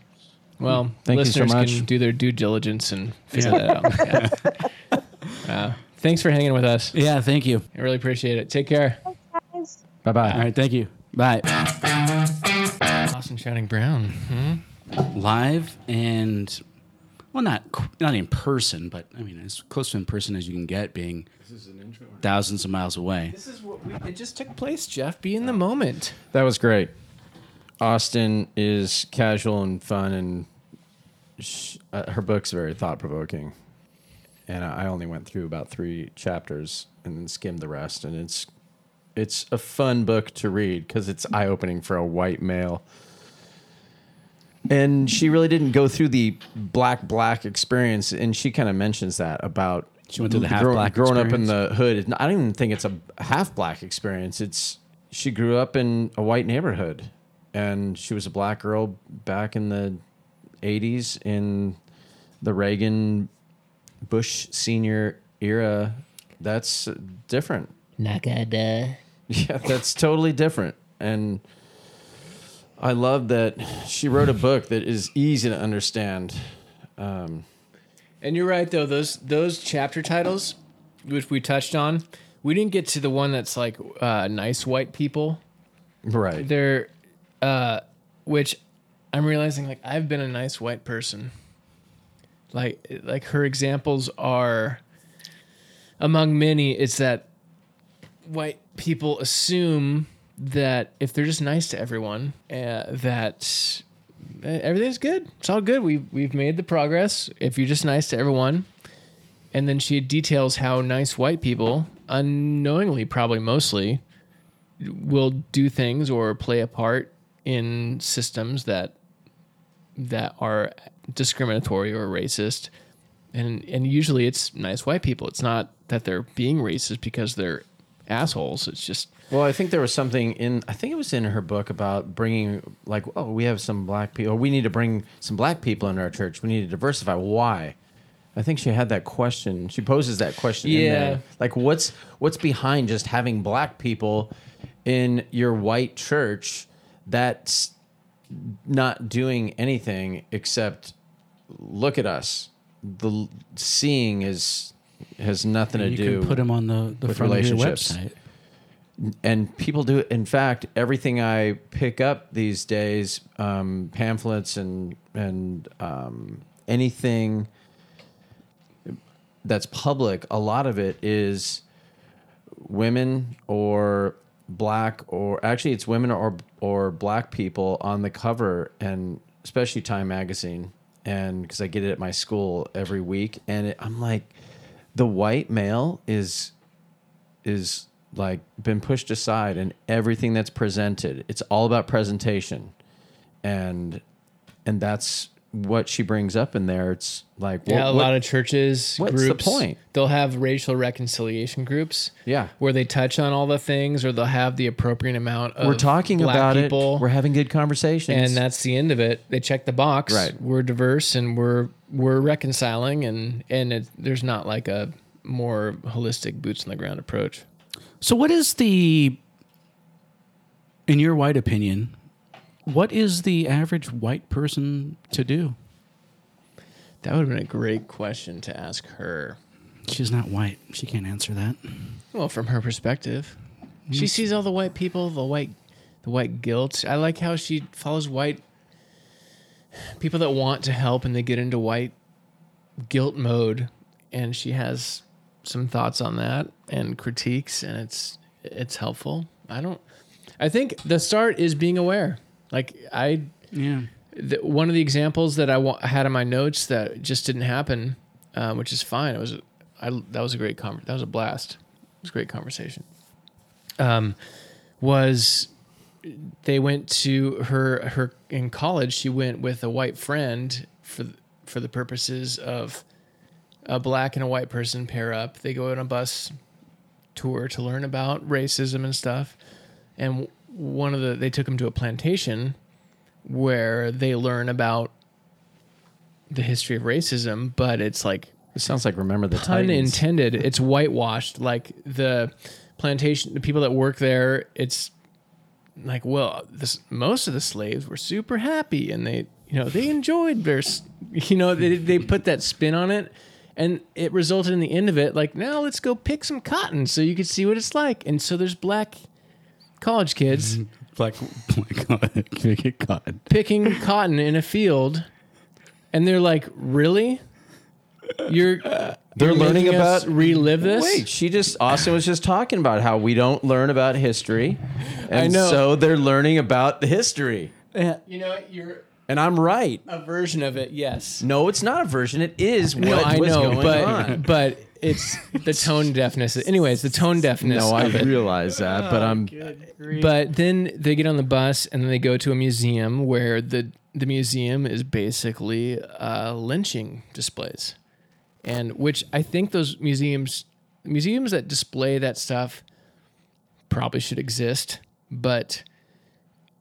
Well, Thank you so listeners much. can do their due diligence and figure that out. [LAUGHS] Yeah. Uh, thanks for hanging with us. Yeah, thank you. I really appreciate it. Take care. Bye bye. All right, thank you. Bye. Austin Channing Brown. Hmm? Live and well, not not in person, but I mean as close to in person as you can get, being thousands of miles away. This is what we, it just took place, Jeff. Be in the moment. That was great. Austin is casual and fun, and sh- uh, her book's very thought provoking. And I I only went through about three chapters and then skimmed the rest, and it's it's a fun book to read because it's eye opening for a white male. And she really didn't go through the black black experience, and she kind of mentions that about She went through the half grow- black growing up in the hood. I don't even think it's a half black experience. It's she grew up in a white neighborhood, and she was a black girl back in the '80s in the Reagan Bush senior era. That's different. Nagada. Uh, [LAUGHS] yeah, that's totally different. And I love that she wrote a book that is easy to understand. Um, And you're right though. Those those chapter titles, which we touched on, we didn't get to the one that's like uh, nice white people. right. They're, uh, which I'm realizing like I've been a nice white person. Like like her examples are among many. It's that white people assume that if they're just nice to everyone, uh, that uh, everything's good. It's all good. We've we've made the progress. If you're just nice to everyone, and then she details how nice white people, unknowingly, probably mostly, will do things or play a part in systems that that are discriminatory or racist. And and usually it's nice white people. It's not that they're being racist because they're assholes. It's just Well, I think there was something in. I think it was in her book about bringing, like, oh, we have some black people. We need to bring some black people into our church. We need to diversify. Why? I think she had that question. She poses that question. in Yeah. there. Like, what's what's behind just having black people in your white church that's not doing anything except look at us. The seeing is has nothing to you do. can put them on the, the with front of your relationships. website. And people do. In fact, everything I pick up these days, um, pamphlets and and um, anything that's public, a lot of it is women or black or actually it's women or or black people on the cover and especially Time magazine and because I get it at my school every week and it, I'm like the white male is is like been pushed aside and everything that's presented it's all about presentation and and that's what she brings up in there it's like Yeah, a what- lot of churches, what's the point? They'll have racial reconciliation groups. Yeah. where they touch on all the things, or they'll have the appropriate amount of. we're talking about people, it we're having good conversations and that's the end of it. They check the box. Right. We're diverse and we're we're reconciling, and and it, there's not like a more holistic boots on the ground approach. So, what is the, in your white opinion, what is the average white person to do? That would have been a great question to ask her. She's not white. She can't answer that. Well, from her perspective, mm. she sees all the white people, the white, the white guilt. I like how she follows white people that want to help, and they get into white guilt mode, and she has some thoughts on that and critiques, and it's it's helpful. I don't. I think the start is being aware. Like I, Yeah. the, one of the examples that I wa- had in my notes that just didn't happen, um, which is fine. It was, I, that was a great conver- That was a blast. It was a great conversation. Um, was they went to her her in college. She went with a white friend for for the purposes of a black and a white person pair up. They go on a bus tour to learn about racism and stuff. And one of the they took them to a plantation where they learn about the history of racism, but it's like it sounds like remember the pun Titans. intended. It's whitewashed. Like the plantation, the people that work there, it's like, well, this most of the slaves were super happy and they, you know, they enjoyed their, [LAUGHS] you know, they they put that spin on it, and it resulted in the end of it. Like now, let's go pick some cotton so you can see what it's like. And so there's black college kids [LAUGHS] Black, black, get caught. picking cotton in a field, and they're like, really. You're [LAUGHS] They're you're learning making us about- relive this. Wait, she just Austin was just talking about how we don't learn about history, and I know. so they're learning about the history. You know, you're And I'm right. a version of it. Yes. No, it's not a version. It is what No, I was know, going but on. but it's the tone deafness. Anyways, the tone deafness. No, I realize that, but I'm But then they get on the bus and then they go to a museum where the the museum is basically uh, lynching displays, and which I think those museums museums that display that stuff probably should exist, but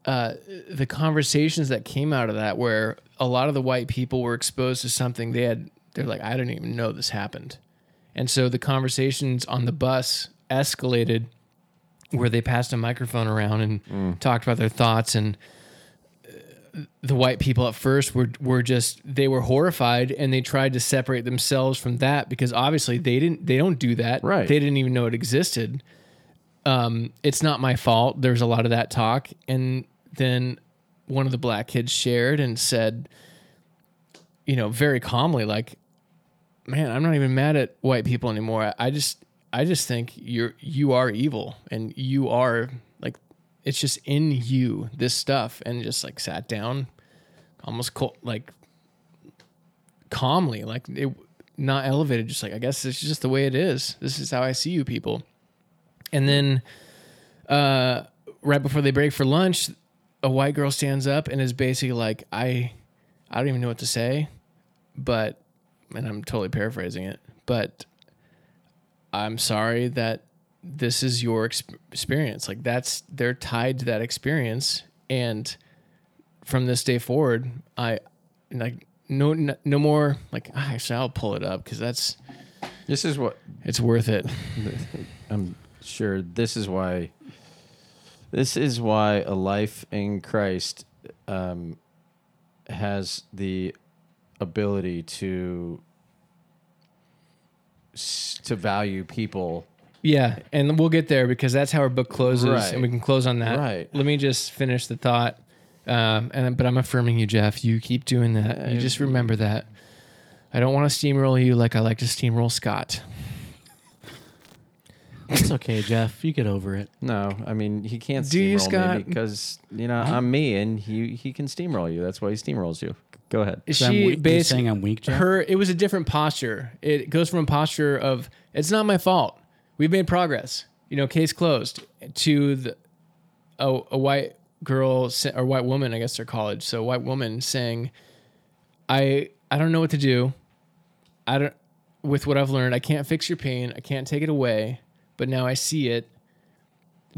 uh, the conversations that came out of that, where a lot of the white people were exposed to something they had, they're like, I didn't even know this happened, and so the conversations on the bus escalated where they passed a microphone around and talked about their thoughts and uh, the white people at first were were just they were horrified and they tried to separate themselves from that because obviously they didn't they don't do that. Right. they didn't even know it existed. Um it's not my fault. There's a lot of that talk. And then one of the black kids shared and said you know very calmly like man, I'm not even mad at white people anymore. I- just I just think you're you are evil and you are like it's just in you this stuff and just like sat down almost co- like calmly like it not elevated just like I guess it's just the way it is. This is how I see you people. And then uh right before they break for lunch, a white girl stands up and is basically like I I don't even know what to say, but and I'm totally paraphrasing it, but I'm sorry that this is your ex- experience. Like that's they're tied to that experience, and from this day forward, I like no no, no more like ah, actually I'll pull it up because that's this is what it's worth it. [LAUGHS] I'm sure this is why this is why a life in Christ um, has the ability to to value people Yeah, and we'll get there because that's how our book closes, Right. and we can close on that. Right. Let me just finish the thought. Um, and but I'm affirming you, Jeff. You keep doing that. You just remember that. I don't want to steamroll you like I like to steamroll Scott. It's okay, Jeff. You get over it. No, I mean he can't Do you, steamroll me Scott? because you know I'm me and he he can steamroll you. That's why he steamrolls you. Go ahead. So I'm she weak- you basically saying I'm weak, Jeff? her it was a different posture. It goes from a posture of it's not my fault. We've made progress. You know, case closed. To the a, a white girl sa- or white woman, I guess they're college. So a white woman saying, "I I don't know what to do. I don't with what I've learned. I can't fix your pain. I can't take it away. But now I see it.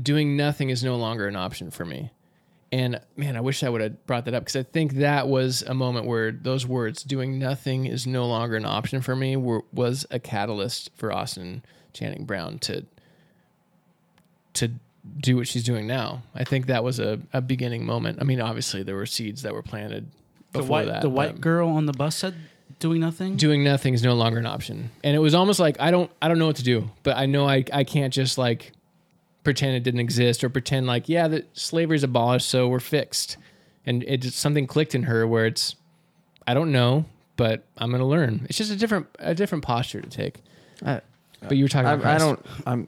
Doing nothing is no longer an option for me." And man, I wish I would have brought that up because I think that was a moment where those words, doing nothing is no longer an option for me, were, was a catalyst for Austin Channing Brown to to do what she's doing now. I think that was a, a beginning moment. I mean, obviously there were seeds that were planted The before white, that. the white girl on the bus said doing nothing. doing nothing is no longer an option. And it was almost like I don't I don't know what to do, but I know I I can't just like pretend it didn't exist or pretend like yeah that slavery's abolished so we're fixed. And it just something clicked in her where it's I don't know, but I'm going to learn. It's just a different a different posture to take. I, But you were talking about I, I don't. I'm.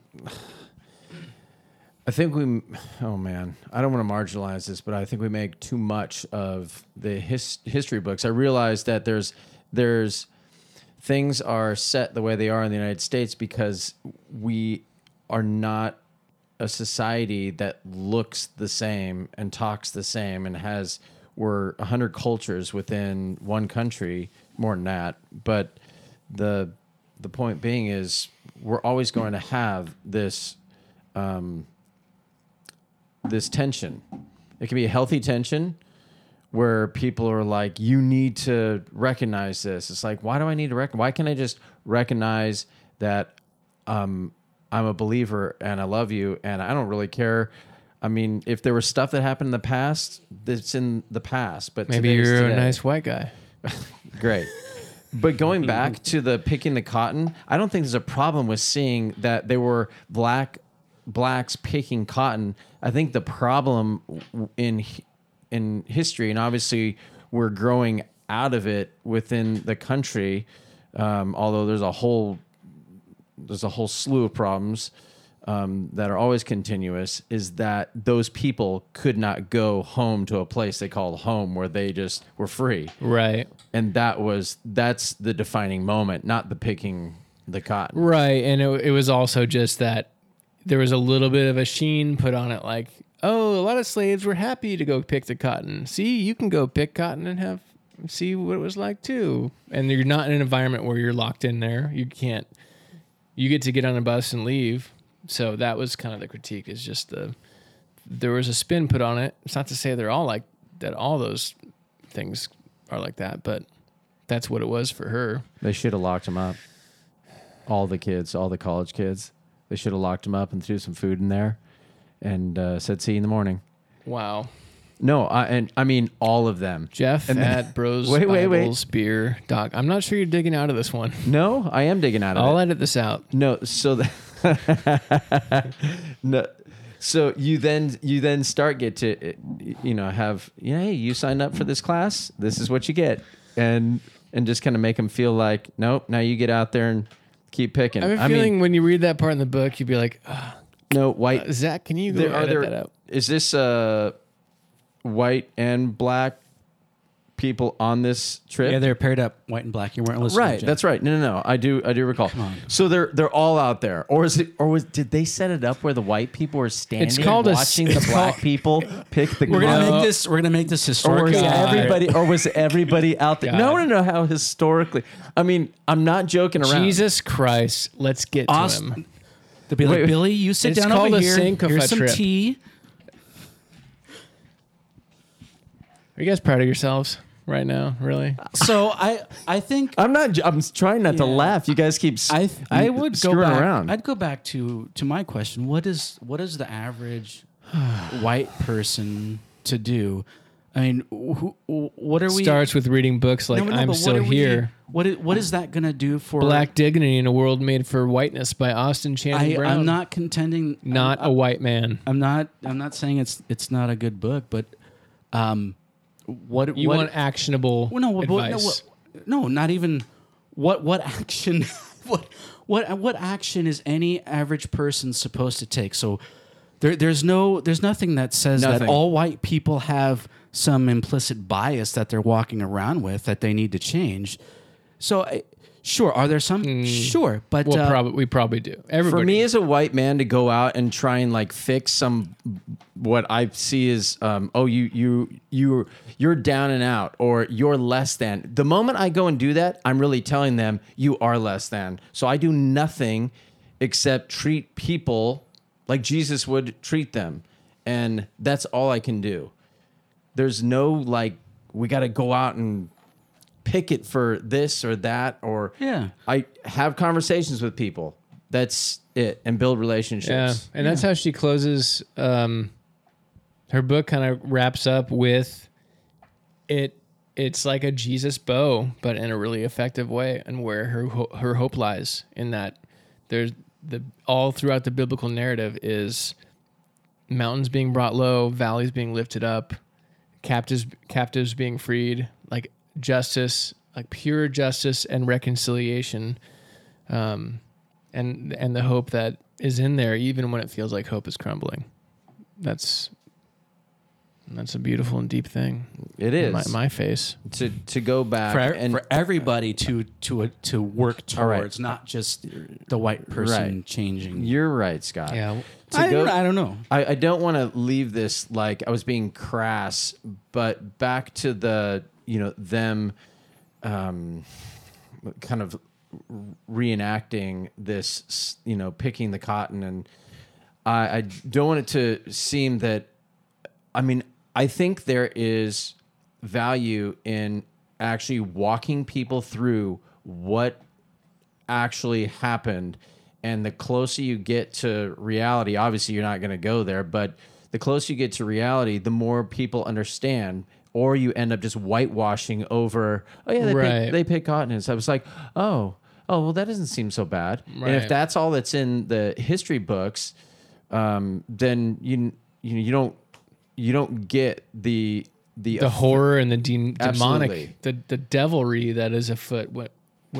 I think we. Oh man, I don't want to marginalize this, but I think we make too much of the his, history books. I realize that there's there's things are set the way they are in the United States because we are not a society that looks the same and talks the same and has we're 100 cultures within one country more than that. But the the point being is we're always going to have this um, this tension. It can be a healthy tension where people are like you need to recognize this it's like why do i need to rec- why can't i just recognize that um, i'm a believer and i love you and i don't really care i mean if there was stuff that happened in the past that's in the past but Maybe you're a nice white guy. [LAUGHS] Great. But going back to the picking the cotton, I don't think there's a problem with seeing that there were black blacks picking cotton. I think the problem in in history, and obviously we're growing out of it within the country, um, although there's a whole there's a whole slew of problems um, that are always continuous is that those people could not go home to a place they called home where they just were free Right. and that was that's the defining moment not the picking the cotton Right, and it, it was also just that there was a little bit of a sheen put on it, like, oh, a lot of slaves were happy to go pick the cotton. See, you can go pick cotton and have see what it was like too. And you're not in an environment where you're locked in there. You can't. You get to get on a bus and leave. So that was kind of the critique. Is just the there was a spin put on it. It's not to say they're all like that. All those things are like that, but that's what it was for her. they should have locked them up all the kids all the college kids they should have locked them up and threw some food in there and uh, said see you in the morning Wow. no I, and i mean all of them Jeff And at [LAUGHS] Bros Wait, wait, wait. Bibles Beer Doc. I'm not sure you're digging out of this one. [LAUGHS] no i am digging out of it. I'll it edit this out. No, so the [LAUGHS] no, so you then you then start get to you know have yeah hey you signed up for this class this is what you get and and just kind of make them feel like nope now you get out there and keep picking. I have a I feeling mean when you read that part in the book, you'd be like, "Ah, no white. Zach, can you go There, are edit there that out? is this uh white and black people on this trip? Yeah, they're paired up, white and black. You weren't listening. Right, Jeff. that's right. No, no, no. I do, I do recall. on. So they're they're all out there, or is it, or was did they set it up where the white people were standing, it's called watching it's the black called- people pick the [LAUGHS] We're gonna cotton? make this. We're gonna make this Or was God. everybody, or was everybody out there? God. No, no, no. How historically? I mean, I'm not joking around. Jesus Christ, let's get to Austin- him. They'll be like, Wait, Billy, you sit it's down called over a here. Sankofa Here's some trip. tea. Are you guys proud of yourselves right now? Really? So I, I think I'm not. j- I'm trying not to Yeah. laugh. You guys keep. I would go screwing back. around. I'd go back to to my question. What is what is the average [SIGHS] white person to do? I mean, who, who- what are we? Starts with reading books like No, no, I'm but what Still are we- Here. What is, what is that going to do for Black Dignity in a World Made for Whiteness by Austin Channing I, Brown. I'm not contending. not I'm, a white man. I'm not. I'm not saying it's it's not a good book, but um, what You what, want actionable Well, no, what- what- no, advice. what- no, not even what what action [LAUGHS] what what what action is any average person supposed to take? So there, there's no there's nothing that says that all white people have some implicit bias that they're walking around with that they need to change. So I- sure, are there some? Sure, but well, uh, probably we probably do. Everybody. For me as a white man to go out and try and like fix some what I see is um, oh you you you you're down and out or you're less than. The moment I go and do that, I'm really telling them you are less than. So I do nothing except treat people like Jesus would treat them. And that's all I can do. There's no like we got to go out and picket for this or that or Yeah. I have conversations with people. That's it, and build relationships. yeah, relationships. and that's how she closes. Um, her book kind of wraps up with it. It's like a Jesus bow, but in a really effective way, and where her ho- her hope lies in that there's the all throughout the biblical narrative is mountains being brought low, valleys being lifted up, captives captives being freed, like justice, like pure justice and reconciliation, um, and and the hope that is in there, even when it feels like hope is crumbling. That's that's a beautiful and deep thing. It is My, my face. to to go back for, and for everybody to to to work All right. towards, not just the white person Right. changing. you're right, Scott. Yeah. To I, go, don't, I don't know. I, I don't want to leave this like I was being crass, but back to the you know them, um, kind of reenacting this, you know, picking the cotton, and I, I don't want it to seem that. I mean, I think there is value in actually walking people through what actually happened and the closer you get to reality obviously you're not going to go there but the closer you get to reality the more people understand or you end up just whitewashing over oh yeah they, Right. pick, they pick cotton and so i was like oh oh well that doesn't seem so bad. And if that's all that's in the history books um, then you you know you don't you don't get the the, The horror and the de- demonic, the the devilry that is afoot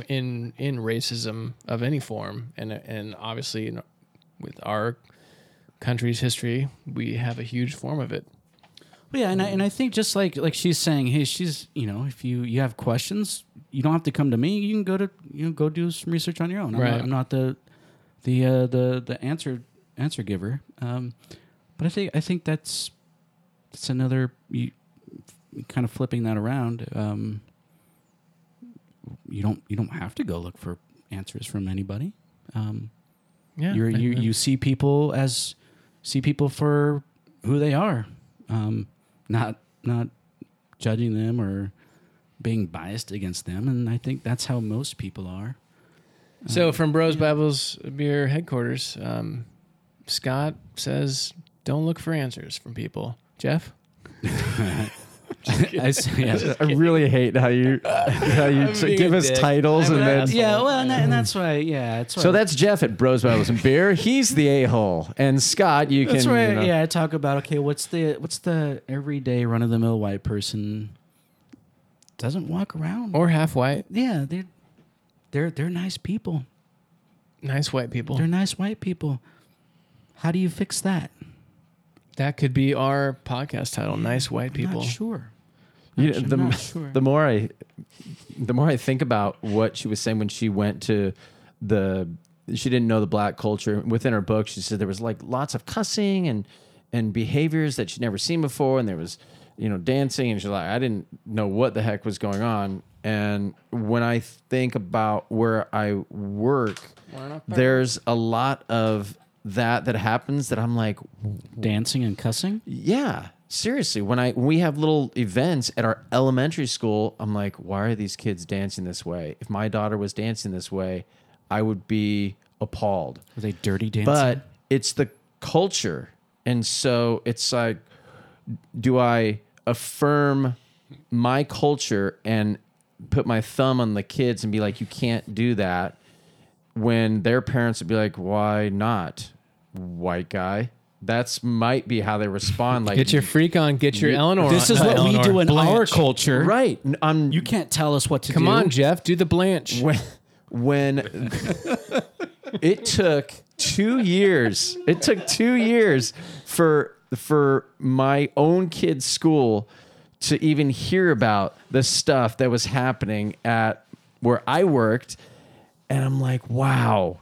in in racism of any form, and and obviously in, with our country's history, we have a huge form of it. Well, yeah, and I, and I think just like like she's saying, hey, she's you know, if you you have questions, you don't have to come to me. You can go to you know go do some research on your own. I'm, Right. not, I'm not the the uh, the the answer answer giver. Um, but I think I think that's that's another you, kind of flipping that around. Um, you don't you don't have to go look for answers from anybody. Um, Yeah, you're, you you see people as see people for who they are, um, not not judging them or being biased against them. And I think that's how most people are. So from Bros Bibles Beer headquarters, um, Scott says, "Don't look for answers from people." Jeff, [LAUGHS] [LAUGHS] I s- yeah. I really hate how you [LAUGHS] how you t- give us dick. titles and then yeah, well, and, that, and that's why, yeah, that's why. So that's Jeff at Bros Bibles and Beer. He's the a hole, and Scott, you that's can why, you know, yeah. I talk about okay, what's the what's the everyday run of the mill white person doesn't walk around. or half white, yeah, they're they're they're nice people. nice white people. They're nice white people. How do you fix that? That could be our podcast title. Nice white I'm people. not sure. You know, the, sure. the more I the more I think about what she was saying when she went to the she didn't know the black culture. Within her book she said there was like lots of cussing and and behaviors that she'd never seen before. And there was you know dancing. And she's like I didn't know what the heck was going on. And when I think about where I work there's a lot of that that happens that I'm like Dancing and cussing. yeah, seriously. When I when we have little events at our elementary school, I'm like, why are these kids dancing this way? If my daughter was dancing this way, I would be appalled. Are they dirty dancing? But it's the culture, and so it's like, do I affirm my culture and put my thumb on the kids and be like, you can't do that, when their parents would be like, why not, white guy? That's might be how they respond. Like, Get your freak on. Get your Eleanor. This is what we Eleanor. do in our Blanche. culture. right. N- I'm You can't tell us what to do. Come on, Jeff. Do the Blanche. when when [LAUGHS] it took two years it took two years for for my own kid's school to even hear about the stuff that was happening at where I worked and I'm like wow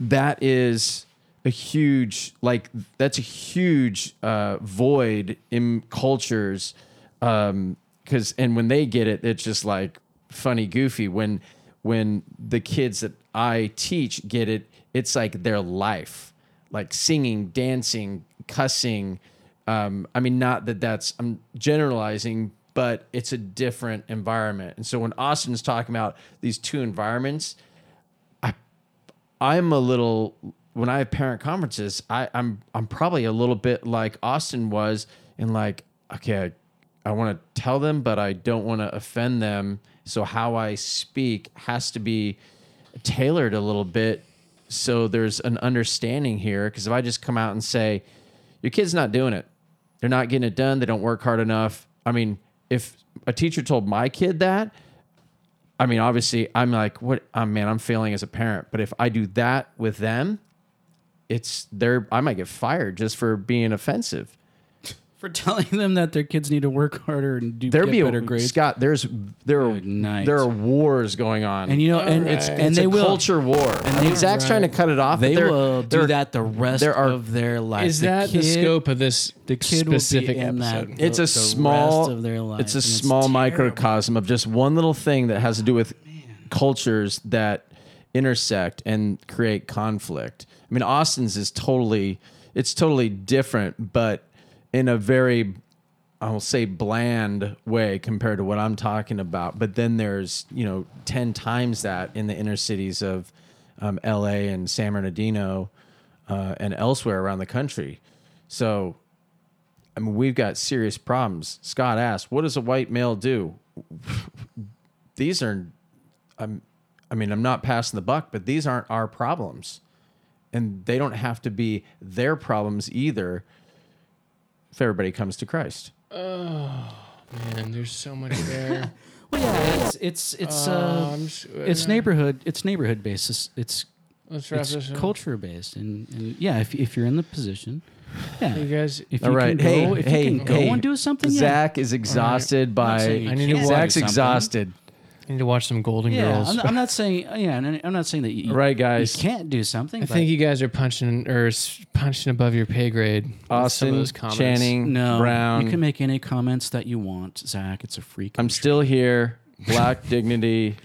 that is a huge like that's a huge uh, void in cultures um because and when they get it it's just like funny goofy. When when the kids that i teach get it it's like their life. Like singing dancing cussing um i mean not that that's i'm generalizing but it's a different environment. And so when austin's talking about these two environments I I'm a little when I have parent conferences, I, I'm I'm probably a little bit like Austin was in like, okay, I, I want to tell them, but I don't want to offend them. So how I speak has to be tailored a little bit so there's an understanding here. Because if I just come out and say, your kid's not doing it, they're not getting it done, they don't work hard enough. I mean, if a teacher told my kid that, I mean, obviously, I'm like, what? Oh, man, I'm failing as a parent. But if I do that with them, it's there. I might get fired just for being offensive. [LAUGHS] For telling them that their kids need to work harder and do There get be better a, grades. Scott. There's there are there are wars going on, and you know, and it's and it's they a will culture war. And I mean, Zach's trying to cut it off. They there- will do that the rest there are- of their life. Is that the kid- scope of this The kid will be specific in that. episode? It's the- a the small. rest of their life, it's a small terrible. microcosm of just one little thing that has to do with cultures that intersect and create conflict. I mean, Austin's is totally. It's totally different, but in a very I'll say bland way compared to what I'm talking about. But then there's, you know, 10 times that in the inner cities of um, LA and San Bernardino uh, and elsewhere around the country. So, I mean, we've got serious problems. Scott asked, what does a white male do? [LAUGHS] these are, I'm, I mean, I'm not passing the buck, but these aren't our problems. And they don't have to be their problems either if everybody comes to Christ. Oh man, there's so much [LAUGHS] there. Well, yeah, it's it's it's uh, I'm s- it's neighborhood it's neighborhood based. It's it's, Let's wrap it's this up. culture based, and, and yeah, if if you're in the position, yeah, You guys, if All you right. can hey, go, if hey, you can go hey. and do something, yeah. Zach is exhausted by. I need to can't do Zach's exhausted. I need to watch some Golden Yeah, Girls. I'm not, I'm not [LAUGHS] saying yeah, and I'm not saying that you, Right, guys. you can't do something. I but think you guys are punching or s- punching above your pay grade. with some of Austin, those comments. Channing, no, Brown. you can make any comments that you want, Zach. It's a free. I'm still here. Black dignity.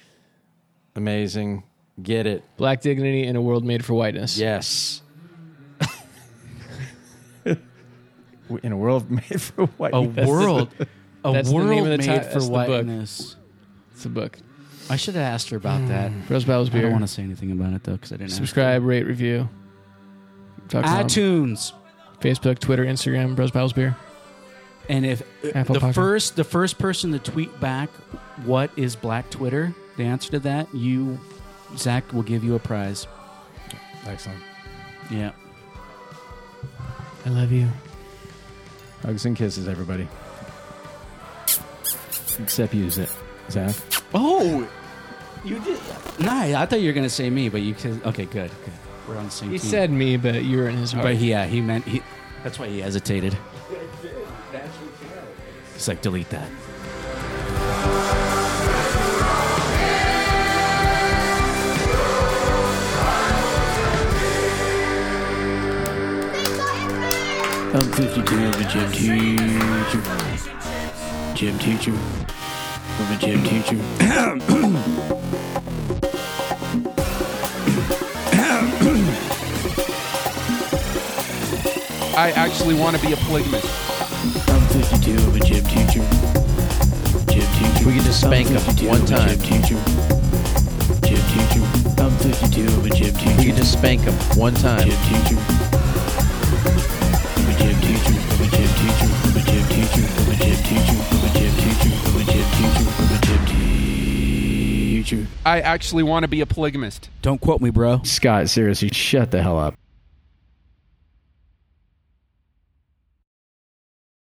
Amazing. Get it. Black dignity in a world made for whiteness. Yes. [LAUGHS] In a world made for white. a world, [LAUGHS] a that's the world name of the made ti- for that's the book. whiteness. It's a book. I should have asked her about that. [SIGHS] Rose Battles I Beer. don't want to say anything about it though because I didn't. ask her. Subscribe, rate, review. Talk iTunes. Facebook, Twitter, Instagram, Bros Bibles Beer. And if uh, Apple the Podcast. first the first person to tweet back what is Black Twitter, the answer to that, you Zach will give you a prize. Excellent. Yeah. I love you. Hugs and kisses, everybody. Except use it, Zach. Oh, you did. Nah, I thought you were gonna say me, but you said okay. Good. Good. We're on the same He team. said me, but you were in his heart. but he, yeah, he meant he. That's why he hesitated. He's like, delete that. I'm 52, I'm a gym teacher. Gym teacher. I'm a gym teacher. I actually want to be a polygamist. I'm 52, I'm a gym teacher. Gym teacher. We could just spank I'm him one time. Gym teacher. Gym teacher. I'm 52, I'm a gym teacher. We could just spank him one time. Gym teacher. I'm a Gym teacher. I'm a gym teacher. I'm a gym teacher. I'm a gym teacher. I'm a gym teacher. I actually want to be a polygamist. Don't quote me, bro. Scott, seriously, shut the hell up.